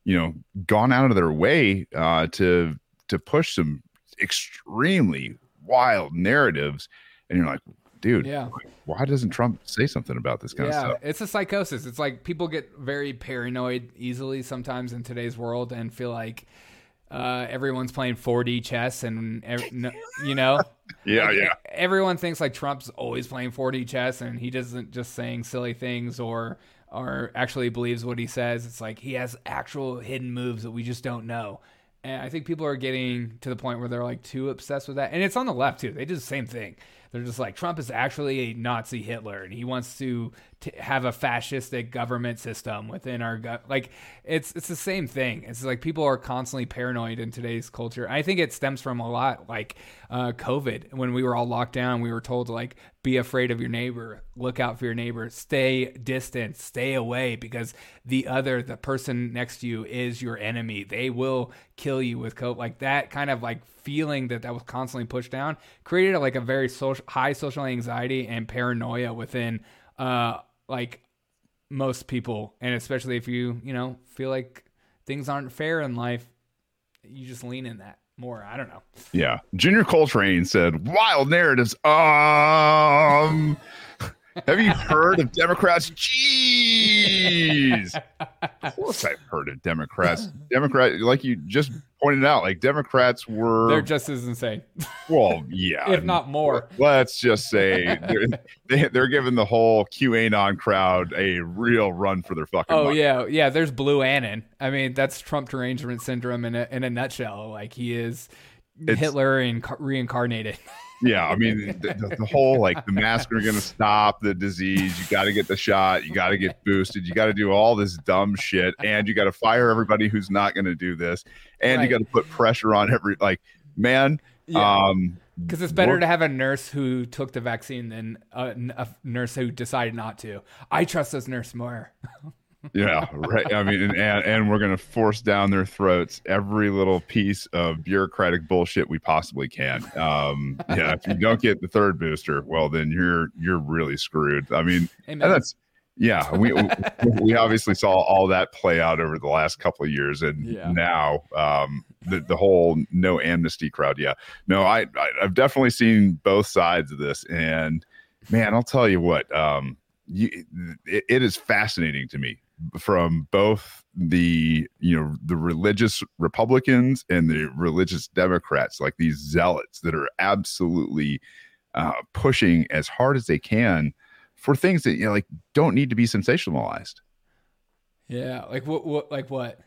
you know, gone out of their way uh, to to push some extremely wild narratives, and you're like, dude, Yeah. why doesn't Trump say something about this kind yeah, of stuff? it's a psychosis. It's like people get very paranoid easily sometimes in today's world and feel like uh, everyone's playing 4D chess and ev- no, you know. Yeah, Like, yeah. Everyone thinks like Trump's always playing 4D chess and he doesn't just saying silly things or or actually believes what he says. It's like he has actual hidden moves that we just don't know. And I think people are getting to the point where they're like too obsessed with that. And it's on the left too. They do the same thing. They're just like Trump is actually a Nazi Hitler and he wants to t- have a fascistic government system within our go- like it's it's the same thing. It's like people are constantly paranoid in today's culture. I think it stems from a lot like uh, COVID when we were all locked down. We were told to like be afraid of your neighbor, look out for your neighbor, stay distant, stay away because the other, the person next to you, is your enemy. They will kill you with COVID. Like that kind of like feeling that that was constantly pushed down created like a very social, high social anxiety and paranoia within uh like most people, and especially if you you know feel like things aren't fair in life, you just lean in that more. I don't know. Yeah. Junior Coltrane said, wild narratives. Um, have you heard of Democrats? Jeez. Of course I've heard of Democrats. Democrat, like you just pointed out, like Democrats were, They're just as insane, well, yeah. if not more. Let's just say they're, they, they're giving the whole QAnon crowd a real run for their fucking Oh money. yeah, yeah. There's BlueAnon. I mean, that's Trump derangement syndrome in a in a nutshell. Like he is It's- Hitler inc- reincarnated. Yeah, I mean the, the, the whole like the masks are going to stop the disease. You got to get the shot. You got to get boosted. You got to do all this dumb shit, and you got to fire everybody who's not going to do this, and Right. you got to put pressure on every like man. Yeah. Um, Because it's better to have a nurse who took the vaccine than a, a nurse who decided not to. I trust this nurse more. yeah, right. I mean, and, and, we're going to force down their throats every little piece of bureaucratic bullshit we possibly can. Um, yeah, if you don't get the third booster, well, then you're you're really screwed. I mean, and that's yeah. We we obviously saw all that play out over the last couple of years, and Yeah. now um, the the whole no amnesty crowd. Yeah, no, I, I I've definitely seen both sides of this, and man, I'll tell you what. Um, you, it, it is fascinating to me from both the you know the religious republicans and the religious democrats like these zealots that are absolutely uh, pushing as hard as they can for things that you know like don't need to be sensationalized Yeah, like what? What? Like what?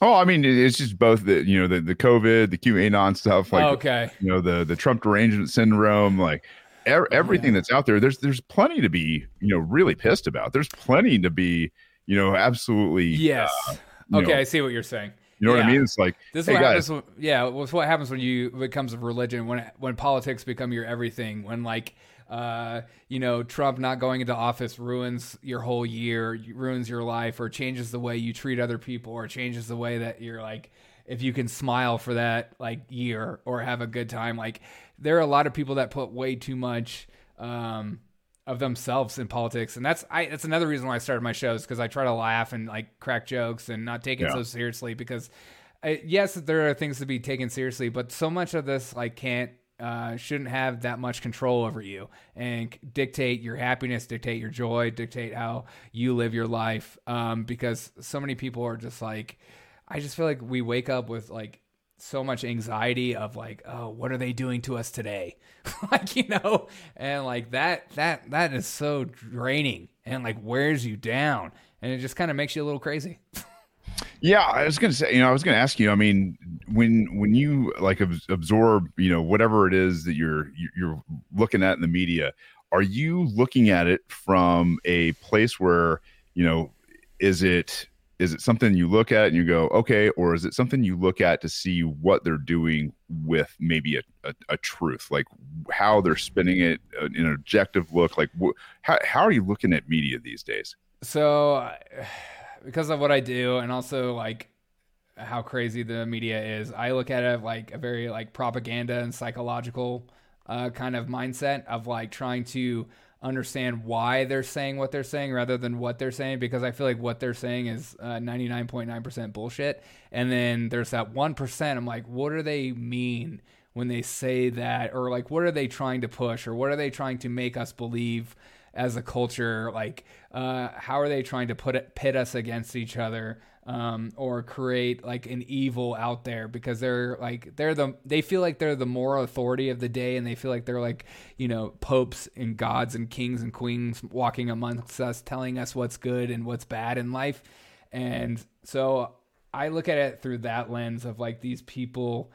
oh i mean it's just both the you know the, the covid the qanon stuff like Oh, okay. you know the the trump derangement syndrome like er- everything that's out there there's there's plenty to be you know really pissed about there's plenty to be you know absolutely Yes. you okay, know- I see what you're saying. you know what i mean it's like This is hey what happens. When, yeah, it's what happens when you becomes a religion. When when politics become your everything. When like, uh, you know, Trump not going into office ruins your whole year, ruins your life, or changes the way you treat other people, or changes the way that you're like, if you can smile for that like year or have a good time. Like, there are a lot of people that put way too much. Um, of themselves in politics, and that's I. That's another reason why I started my shows because I try to laugh and like crack jokes and not take it Yeah. so seriously. Because I, yes, there are things to be taken seriously, but so much of this like can't. Uh, shouldn't have that much control over you and dictate your happiness, dictate your joy, dictate how you live your life. Um, because so many people are just like, I just feel like we wake up with like so much anxiety of like, oh, what are they doing to us today? like, you know, and like that, that, that is so draining and like wears you down and it just kind of makes you a little crazy. Yeah, I was gonna say, you know, I was gonna ask you. I mean, when when you like ab- absorb, you know, whatever it is that you're you're looking at in the media, are you looking at it from a place where you know, is it is it something you look at and you go, okay, or is it something you look at to see what they're doing with maybe a, a, a truth, like how they're spinning it, uh, an objective look, like wh- how how are you looking at media these days? So, because of what I do, and also like how crazy the media is, I look at it like a very like propaganda and psychological uh, kind of mindset of like trying to understand why they're saying what they're saying rather than what they're saying because I feel like what they're saying is uh, 99.9% bullshit. And then there's that 1%. I'm like, what do they mean when they say that? Or like, what are they trying to push? Or what are they trying to make us believe? as a culture like uh, how are they trying to put it pit us against each other um, or create like an evil out there because they're like they're the they feel like they're the moral authority of the day and they feel like they're like you know popes and gods and kings and queens walking amongst us telling us what's good and what's bad in life and so i look at it through that lens of like these people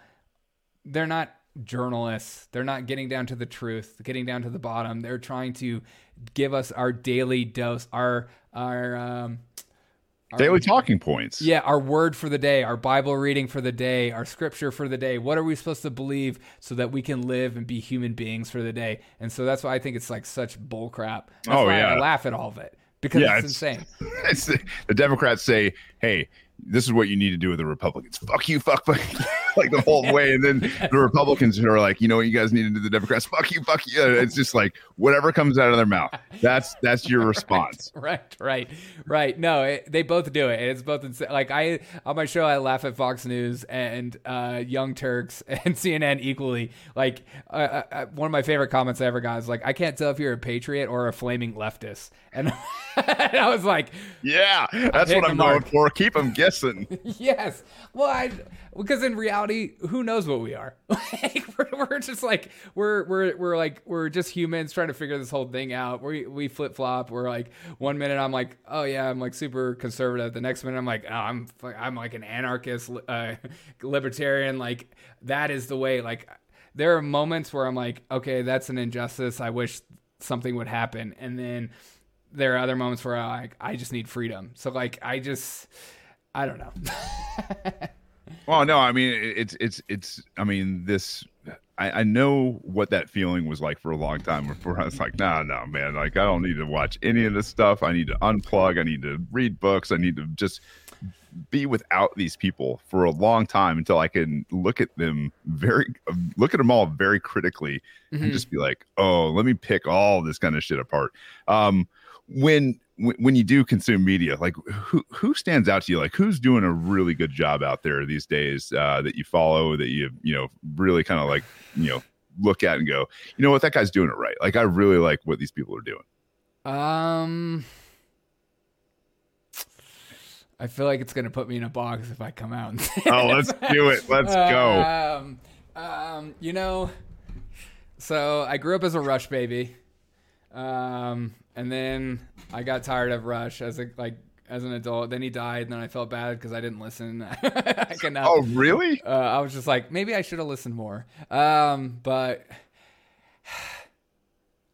they're not journalists. They're not getting down to the truth, getting down to the bottom. They're trying to give us our daily dose, our our um, Daily talking points. yeah, our word for the day, our Bible reading for the day, our scripture for the day. What are we supposed to believe so that we can live and be human beings for the day? And so that's why I think it's like such bull crap. That's Oh, why I yeah. laugh at all of it because Yeah, it's, it's- insane. it's the Democrats say, "Hey, this is what you need to do with the Republicans. Fuck you, fuck, fuck," like the whole way, and then the Republicans are like, "You know what you guys need to do?" The Democrats, "Fuck you, fuck you." It's just like whatever comes out of their mouth. That's that's your response. right, right, right. No, it, they both do it. It's both insane. Like I on my show, I laugh at Fox News and uh, Young Turks and CNN equally. Like uh, uh, one of my favorite comments I ever got is like, "I can't tell if you're a patriot or a flaming leftist," and, and I was like, Yeah, that's what I'm going for. Keep them guessing. yes. Well, I because in reality, who knows what we are? Like we're, we're just like we're we're we're like we're just humans trying to figure this whole thing out. We we flip flop. We're like one minute I'm like oh yeah I'm like super conservative. The next minute I'm like oh, I'm I'm like an anarchist, uh, libertarian. Like that is the way. Like there are moments where I'm like okay that's an injustice. I wish something would happen, and then there are other moments where I like I just need freedom. So like I just I don't know. Well, no, I mean it's it's it's. I mean this I, I know what that feeling was like for a long time before I was like, nah, no, man, like I don't need to watch any of this stuff. I need to unplug. I need to read books. I need to just be without these people for a long time until I can look at them very, look at them all very critically Mhm. and just be like, oh, let me pick all this kind of shit apart. Um, when when when you do consume media, like who who stands out to you? Like who's doing a really good job out there these days uh, that you follow that you you know really kind of like you know look at and go, you know what, that guy's doing it right. Like I really like what these people are doing. Um, I feel like it's gonna put me in a box if I come out. And Oh, let's do it. Let's go. Um, um, you know, so I grew up as a Rush baby, um, and then I got tired of Rush as a like as an adult. Then he died, and then I felt bad because I didn't listen. I cannot. Oh, really? Uh, I was just like, maybe I should have listened more. Um, but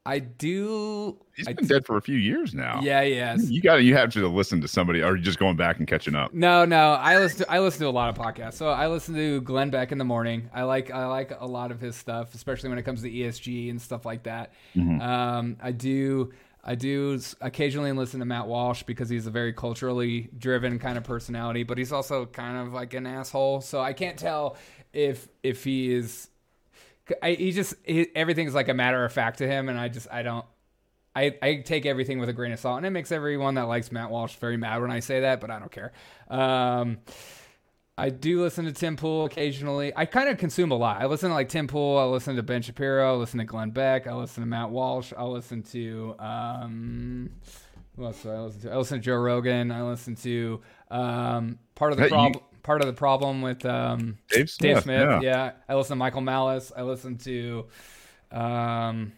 I do. He's I been dead for a few years now. Yeah, yeah. You got to You have to listen to somebody, or just going back and catching up? No, no. I listen. To, I listen to a lot of podcasts. So I listen to Glenn Beck in the morning. I like. I like a lot of his stuff, especially when it comes to ESG and stuff like that. Um, I do. I do occasionally listen to Matt Walsh because he's a very culturally driven kind of personality, but he's also kind of like an asshole. So I can't tell if if he is. I, he just he, everything's like a matter of fact to him, and I just I don't. I, I take everything with a grain of salt, and it makes everyone that likes Matt Walsh very mad when I say that, but I don't care. Um, I do listen to Tim Pool occasionally. I kind of consume a lot. I listen to like Tim Pool. I listen to Ben Shapiro. I listen to Glenn Beck. I listen to Matt Walsh. I listen to um, who else do I listen to? I listen to Joe Rogan. I listen to um, part of the Hey, problem. Part of the problem with um, Dave Smith. Dave Smith. yeah. Yeah. I listen to Michael Malice. I listen to, um,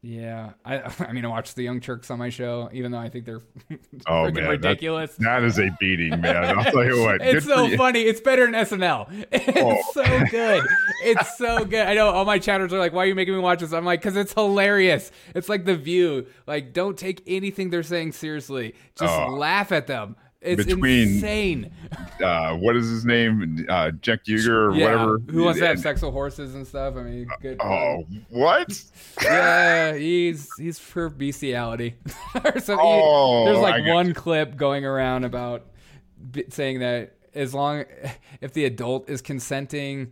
yeah. I I mean I watch the Young Turks on my show, even though I think they're Oh, man, ridiculous. That is a beating, man. I'll tell you what. it's so funny. It's better than SNL. It's Oh. so good. It's so good. I know all my chatters are like, "Why are you making me watch this?" I'm like, "Cause it's hilarious. It's like The View. Like, don't take anything they're saying seriously. Just Oh. laugh at them. It's Between- insane. Uh, what is his name? Uh, Jack Uygur or Yeah. whatever. Who wants to have sex with horses and stuff? I mean, good. Oh, what? yeah, he's he's for bestiality. or so he- Oh, there's like got one clip going around about b- saying that as long if the adult is consenting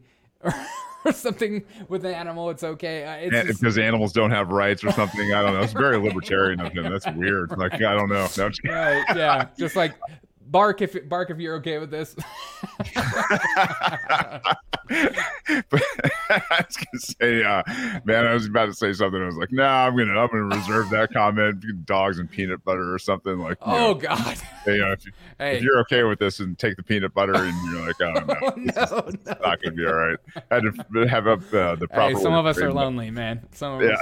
or, something with an animal, it's okay. Uh, It's And just- because animals don't have rights or something. I don't know. It's very libertarian of him. That's weird. Like I don't know. No, I'm just kidding. right, yeah, just like bark if bark if you're okay with this. but I was gonna say, uh, man, I was about to say something. I was like, nah, I'm gonna, I'm gonna reserve that comment. Dogs and peanut butter or something like. Oh know, God, you know, if, you, hey, if you're okay with this and take the peanut butter and you're like, I don't know, oh, no, no. not gonna be all right. I had to have up uh, the Hey, proper. some of us are lonely, man. Some of us.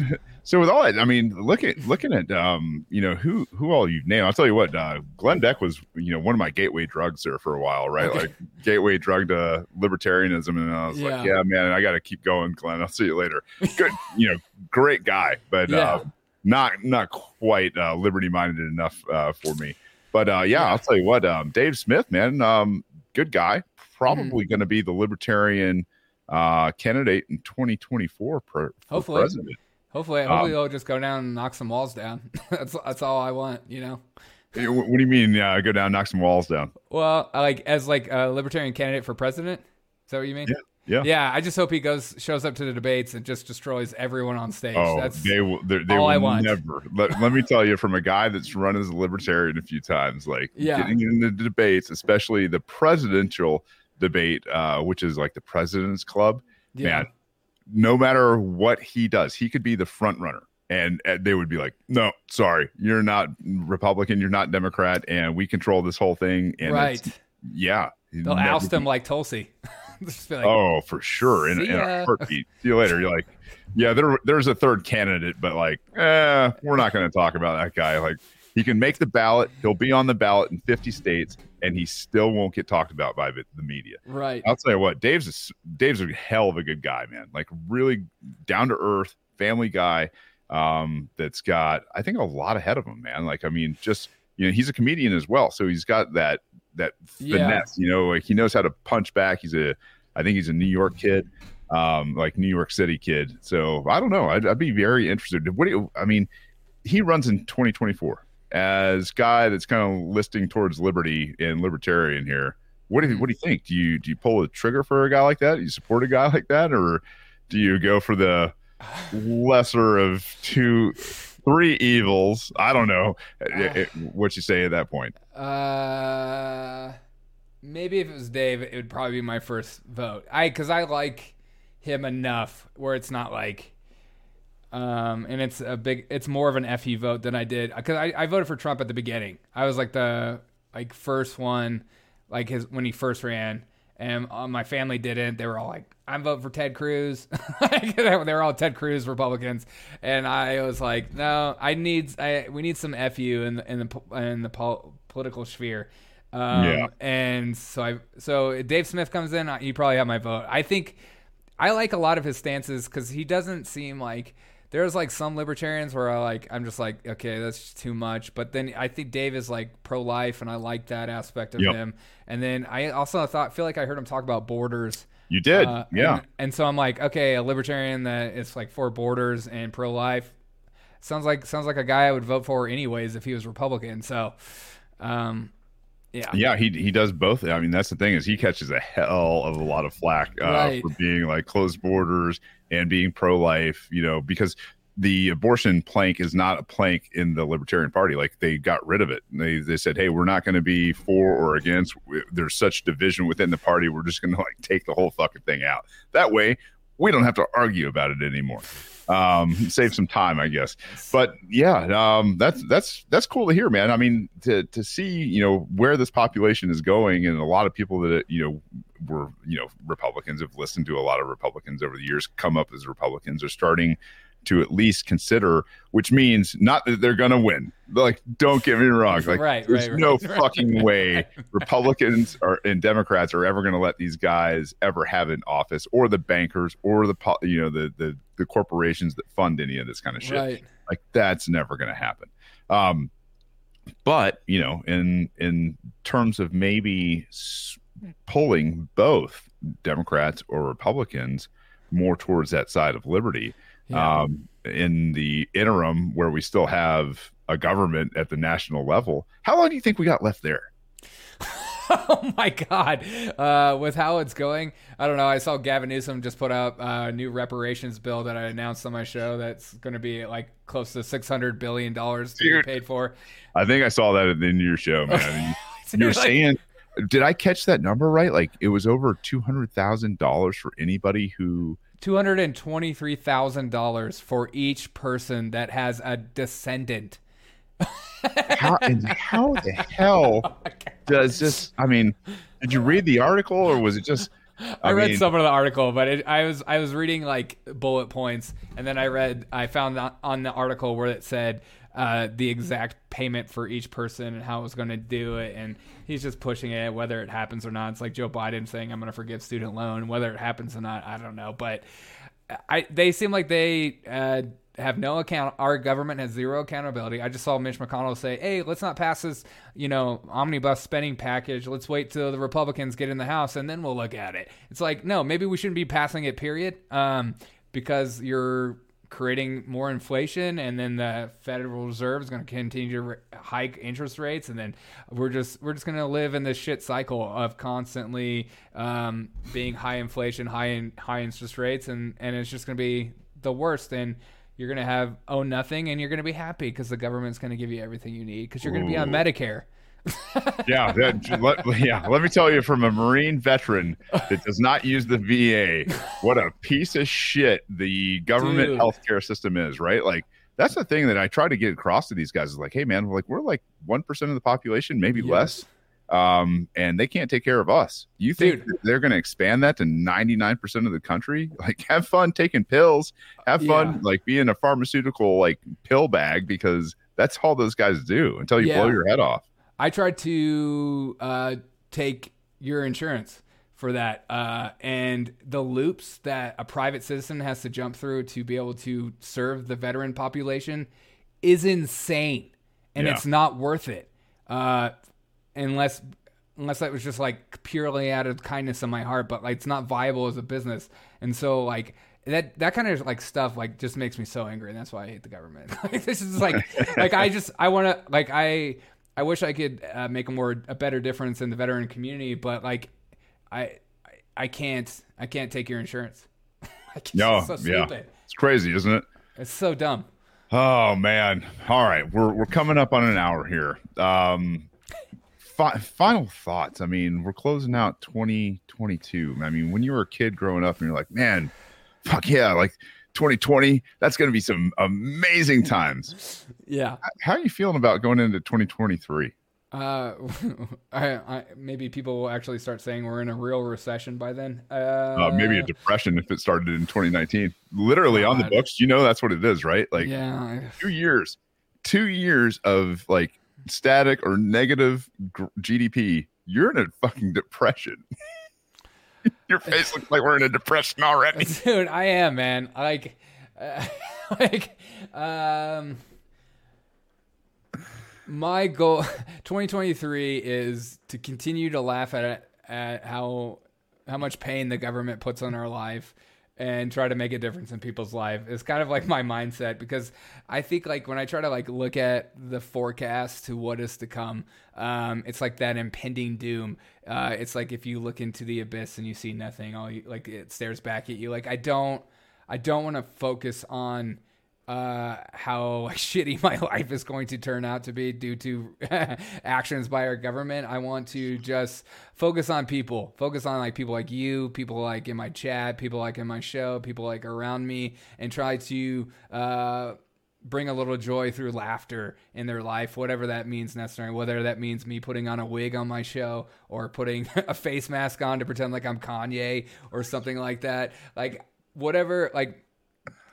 Are. So with all that, I mean, look at looking at um, you know, who who all you've named. I'll tell you what, uh, Glenn Beck was, you know, one of my gateway drugs there for a while, right? Okay. Like gateway drug to libertarianism, and I was Yeah. like, yeah, man, I got to keep going, Glenn. I'll see you later. Good, you know, great guy, but Yeah. uh, not not quite uh, liberty minded enough uh, for me. But uh, yeah, Yeah. I'll tell you what, um, Dave Smith, man, um, good guy, probably Mm-hmm. going to be the libertarian uh, candidate in 2024 per, for Hopefully. president. Hopefully, hopefully Um, they'll just go down and knock some walls down. that's that's all I want, you know. What do you mean? Uh, go down, knock some walls down? Well, like as like a libertarian candidate for president. Is that what you mean? Yeah, yeah. Yeah, I just hope he goes shows up to the debates and just destroys everyone on stage. Oh, That's they will. They, they all will I want. never. Let, let me tell you, from a guy that's run as a libertarian a few times, like Yeah. getting into the debates, especially the presidential debate, uh, which is like the president's club. yeah. Man, no matter what he does, he could be the front runner. And, and they would be like, "No, sorry, you're not Republican, you're not Democrat, and we control this whole thing." And right. yeah, They'll oust him like Tulsi. Like, oh, for sure. In, "See in ya." a heartbeat. See you later. You're like, yeah, there, there's a third candidate, but like, eh, we're not going to talk about that guy. Like, he can make the ballot. He'll be on the ballot in 50 states, and he still won't get talked about by the, media. right. I'll tell you what, Dave's a, Dave's a hell of a good guy, man. Like, really down to earth, family guy. Um, that's got, I think, a lot ahead of him, man. Like, I mean, just you know, he's a comedian as well, so he's got that that Yeah. finesse. You know, like he knows how to punch back. He's a, I think he's a New York kid, um, like New York City kid. So I don't know. I'd, I'd be very interested. What do you? I mean, he runs in 2024 as guy that's kind of listing towards liberty and libertarian here. What do you, hmm. what do you think? Do you do you pull the trigger for a guy like that? Do you support a guy like that, or do you go for the lesser of two, three evils? I don't know it- what you say at that point. Uh, maybe if it was Dave, it would probably be my first vote. I because I like him enough where it's not like, um, and it's a big, it's more of an fu vote than I did because I, I voted for Trump at the beginning. I was like the like first one, like his when he first ran. And uh, my family didn't. They were all like, "I'm voting for Ted Cruz." they were all Ted Cruz Republicans, and I was like, "No, I need, I we need some fu in the in the in the pol- political sphere." Um, Yeah. And so I, so Dave Smith comes in, you probably have my vote. I think I like a lot of his stances because he doesn't seem like there's like some libertarians where I like I'm just like okay that's too much but then I think Dave is like pro life and I like that aspect of Yep. him and then I also thought feel like I heard him talk about borders You did, uh, yeah. and, and so I'm like okay a libertarian that is like for borders and pro life sounds like sounds like a guy I would vote for anyways if he was Republican so um yeah Yeah, he he does both. I mean, that's the thing is he catches a hell of a lot of flack uh, Right. for being like closed borders and being pro life. You know, because the abortion plank is not a plank in the Libertarian Party. Like they got rid of it. They they said, hey, we're not going to be for or against. There's such division within the party. We're just going to like take the whole fucking thing out. That way, we don't have to argue about it anymore. Um, save some time, I guess but yeah, um, that's that's that's cool to hear, man. I mean, to to see you know where this population is going, and a lot of people that you know were you know Republicans have listened to a lot of Republicans over the years come up as Republicans are starting to at least consider, which means not that they're gonna win. Like, don't get me wrong. Like, Right, there's right, no right, fucking way Republicans are, and Democrats are ever gonna let these guys ever have an office, or the bankers, or the you know the the the corporations that fund any of this kind of shit. Like that's never going to happen. Um but you know in in terms of maybe pulling both democrats or republicans more towards that side of liberty Yeah. um in the interim where we still have a government at the national level how long do you think we got left there? Oh my god. Uh, with how it's going i don't know. I saw gavin newsom just put up a new reparations bill that i announced on my show that's going to be like close to 600 billion dollars to be paid for. I think i saw that at the end of your show man. You- you're Like, saying did i catch that number right? Like it was over $200000 for anybody who $223,000 for each person that has a descendant. how and how the hell oh does this i mean did you read the article or was it just I, read mean, some of the article, but it, I was I was reading like bullet points, and then I read I found that on the article where it said uh, the exact payment for each person and how it was going to do it, and he's just pushing it whether it happens or not. It's like Joe Biden saying I'm going to forgive student loan, whether it happens or not, I don't know, but I they seem like they uh, have no account. Our government has zero accountability. I just saw Mitch McConnell say, "Hey, let's not pass this, you know, omnibus spending package. Let's wait till the Republicans get in the House and then we'll look at it." It's like, no, maybe we shouldn't be passing it. Period. Um, because you're creating more inflation, and then the Federal Reserve is going to continue to re- hike interest rates, and then we're just we're just going to live in this shit cycle of constantly um, being high inflation, high in, high interest rates, and and it's just going to be the worst. And you're going to have own nothing, and you're going to be happy because the government's going to give you everything you need because you're going to be on Medicare. Yeah that, let, yeah let me tell you from a marine veteran that does not use the va what a piece of shit the government Dude. healthcare system is right like that's the thing that i try to get across to these guys is like hey man like we're like 1% of the population maybe Yes. less um, and they can't take care of us. You think they're going to expand that to 99% of the country? Like, have fun taking pills, have fun, Yeah. like being a pharmaceutical, like pill bag, because that's all those guys do until you Yeah. blow your head off. I tried to uh, take your insurance for that, uh, and the loops that a private citizen has to jump through to be able to serve the veteran population is insane, and Yeah. it's not worth it uh, unless unless that was just like purely out of kindness in my heart. But like, it's not viable as a business, and so like that that kind of like stuff like just makes me so angry, and that's why I hate the government. like this is like like I just I want to like I I wish I could uh, make a more a better difference in the veteran community, but like I I, can't I can't take your insurance. like, it's No, so yeah. It's crazy, isn't it? It's so dumb. Oh man. All right, we're we're coming up on an hour here. Um fi- final thoughts. I mean, we're closing out 2022. I mean, when you were a kid growing up and you're like, "Man, fuck yeah, like 2020, that's going to be some amazing times." Yeah. How are you feeling about going into 2023? Uh, I, I, maybe people will actually start saying we're in a real recession by then. Uh, Uh, maybe a depression if it started in 2019. Literally on the books, you know that's what it is, right? Like yeah, two years, two years of like static or negative GDP. You're in a fucking depression. Your face looks like we're in a depression already. dude, I am man. Like, uh, like, um, my goal 2023 is to continue to laugh at at how how much pain the government puts on our life and try to make a difference in people's life it's kind of like my mindset because i think like when i try to like look at the forecast to what is to come um, it's like that impending doom. Uh, it's like if you look into the abyss and you see nothing all you like it stares back at you. Like i don't i don't want to focus on uh, how shitty my life is going to turn out to be due to actions by our government. I want to just focus on people, focus on like people like you, people like in my chat, people like in my show, people like around me, and try to uh, bring a little joy through laughter in their life, whatever that means necessarily. Whether that means me putting on a wig on my show or putting a face mask on to pretend like I'm Kanye or something like that. Like whatever, like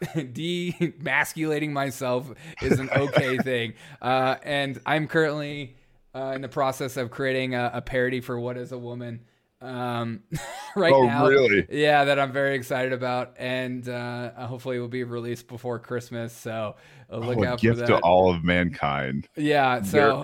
demasculating myself is an okay thing. Uh, and I'm currently uh, in the process of creating a, a parody for What is a Woman um, right Oh, now. really? Yeah, that I'm very excited about. And uh, hopefully it will be released before Christmas. So uh, look Oh, out for gift that. to all of mankind. yeah, so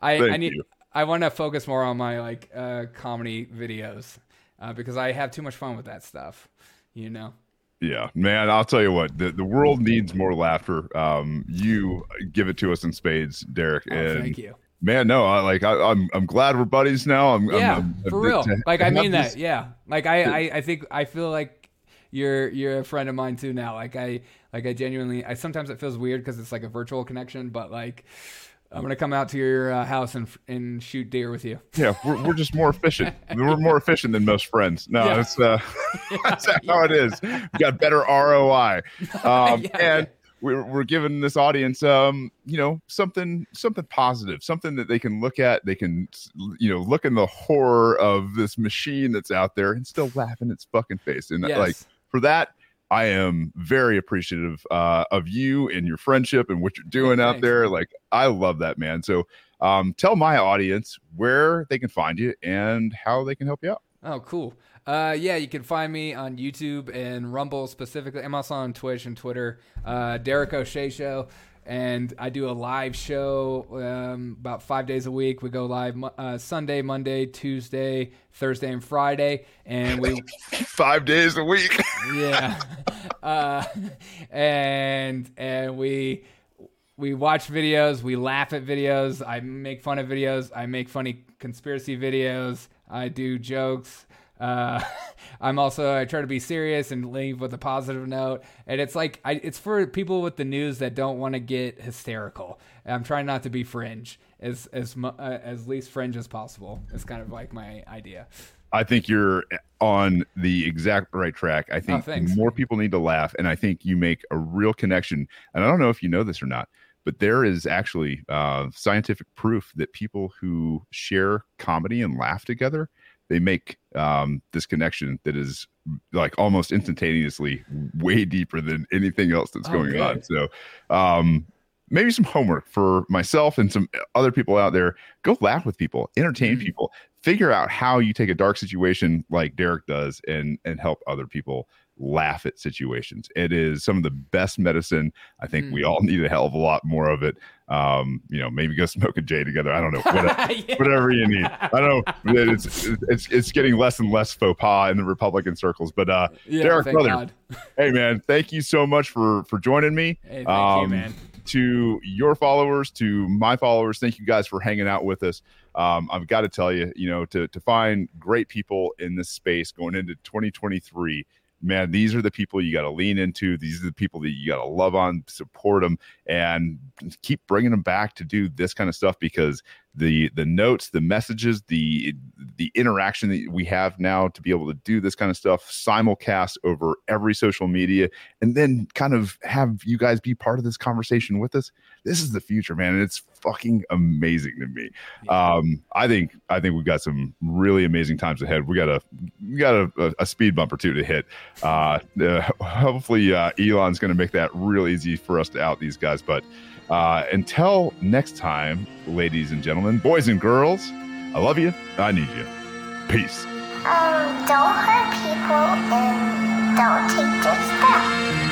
I, I need you. I want to focus more on my like uh, comedy videos uh, because I have too much fun with that stuff. You know. Yeah, man, I'll tell you what, the, the world needs more laughter. Um, you give it to us in spades, Derek. Oh, and thank you. man, no, I like I, I'm I'm glad we're buddies now. I'm yeah, I'm, I'm, for real. Like I mean this- that. Yeah. Like I, I, I think I feel like you're you're a friend of mine too now. Like I like I genuinely. I sometimes it feels weird because it's like a virtual connection, but like I'm gonna come out to your uh, house and and shoot deer with you. Yeah, we're, we're just more efficient. we're more efficient than most friends. No, Yeah. it's uh, that's how it is. We got better ROI, um, Yeah. and we're we're giving this audience, um, you know, something something positive, something that they can look at. They can, you know, look in the horror of this machine that's out there and still laugh in its fucking face. And Yes. like for that. I am very appreciative uh, of you and your friendship and what you're doing out there. Like, I love that, man. So, um, tell my audience where they can find you and how they can help you out. Oh, cool. Uh, yeah, you can find me on YouTube and Rumble specifically. I'm also on Twitch and Twitter. Uh, Derek O'Shea Show. And I do a live show um, about five days a week. We go live uh, Sunday, Monday, Tuesday, Thursday, and Friday. And we Five days a week. yeah uh, and and we we watch videos we laugh at videos i make fun of videos i make funny conspiracy videos i do jokes uh, i'm also i try to be serious and leave with a positive note and it's like I, it's for people with the news that don't want to get hysterical i'm trying not to be fringe as as uh, as least fringe as possible it's kind of like my idea I think you're on the exact right track. I think thanks. more people need to laugh, and I think you make a real connection. And I don't know if you know this or not, but there is actually uh, scientific proof that people who share comedy and laugh together, they make um, this connection that is like almost instantaneously way deeper than anything else that's Oh, going good. on. So, um, maybe some homework for myself and some other people out there. Go laugh with people, entertain Mhm. people, figure out how you take a dark situation like Derek does and and help other people laugh at situations. It is some of the best medicine. I think Mm. we all need a hell of a lot more of it. Um, you know, maybe go smoke a J together. I don't know. Whatever, Yeah. whatever you need. I don't know. It's it's it's getting less and less faux pas in the Republican circles. But uh, Yeah, Derek, brother, God. hey man, thank you so much for for joining me. Hey, thank Um, you, man. To your followers, to my followers, thank you guys for hanging out with us. Um, I've got to tell you, you know, to to find great people in this space going into 2023 man, these are the people you got to lean into. These are the people that you got to love on, support them, and keep bringing them back to do this kind of stuff because the the notes, the messages, the the interaction that we have now to be able to do this kind of stuff simulcast over every social media, and then kind of have you guys be part of this conversation with us. This is the future, man, and it's fucking amazing to me. Um, I think I think we've got some really amazing times ahead. We got a we got a, a speed bump or two to hit. Uh, uh, hopefully, uh, Elon's going to make that real easy for us to out these guys. But uh, until next time, ladies and gentlemen, boys and girls, I love you. I need you. Peace. Um, don't hurt people and don't take their stuff.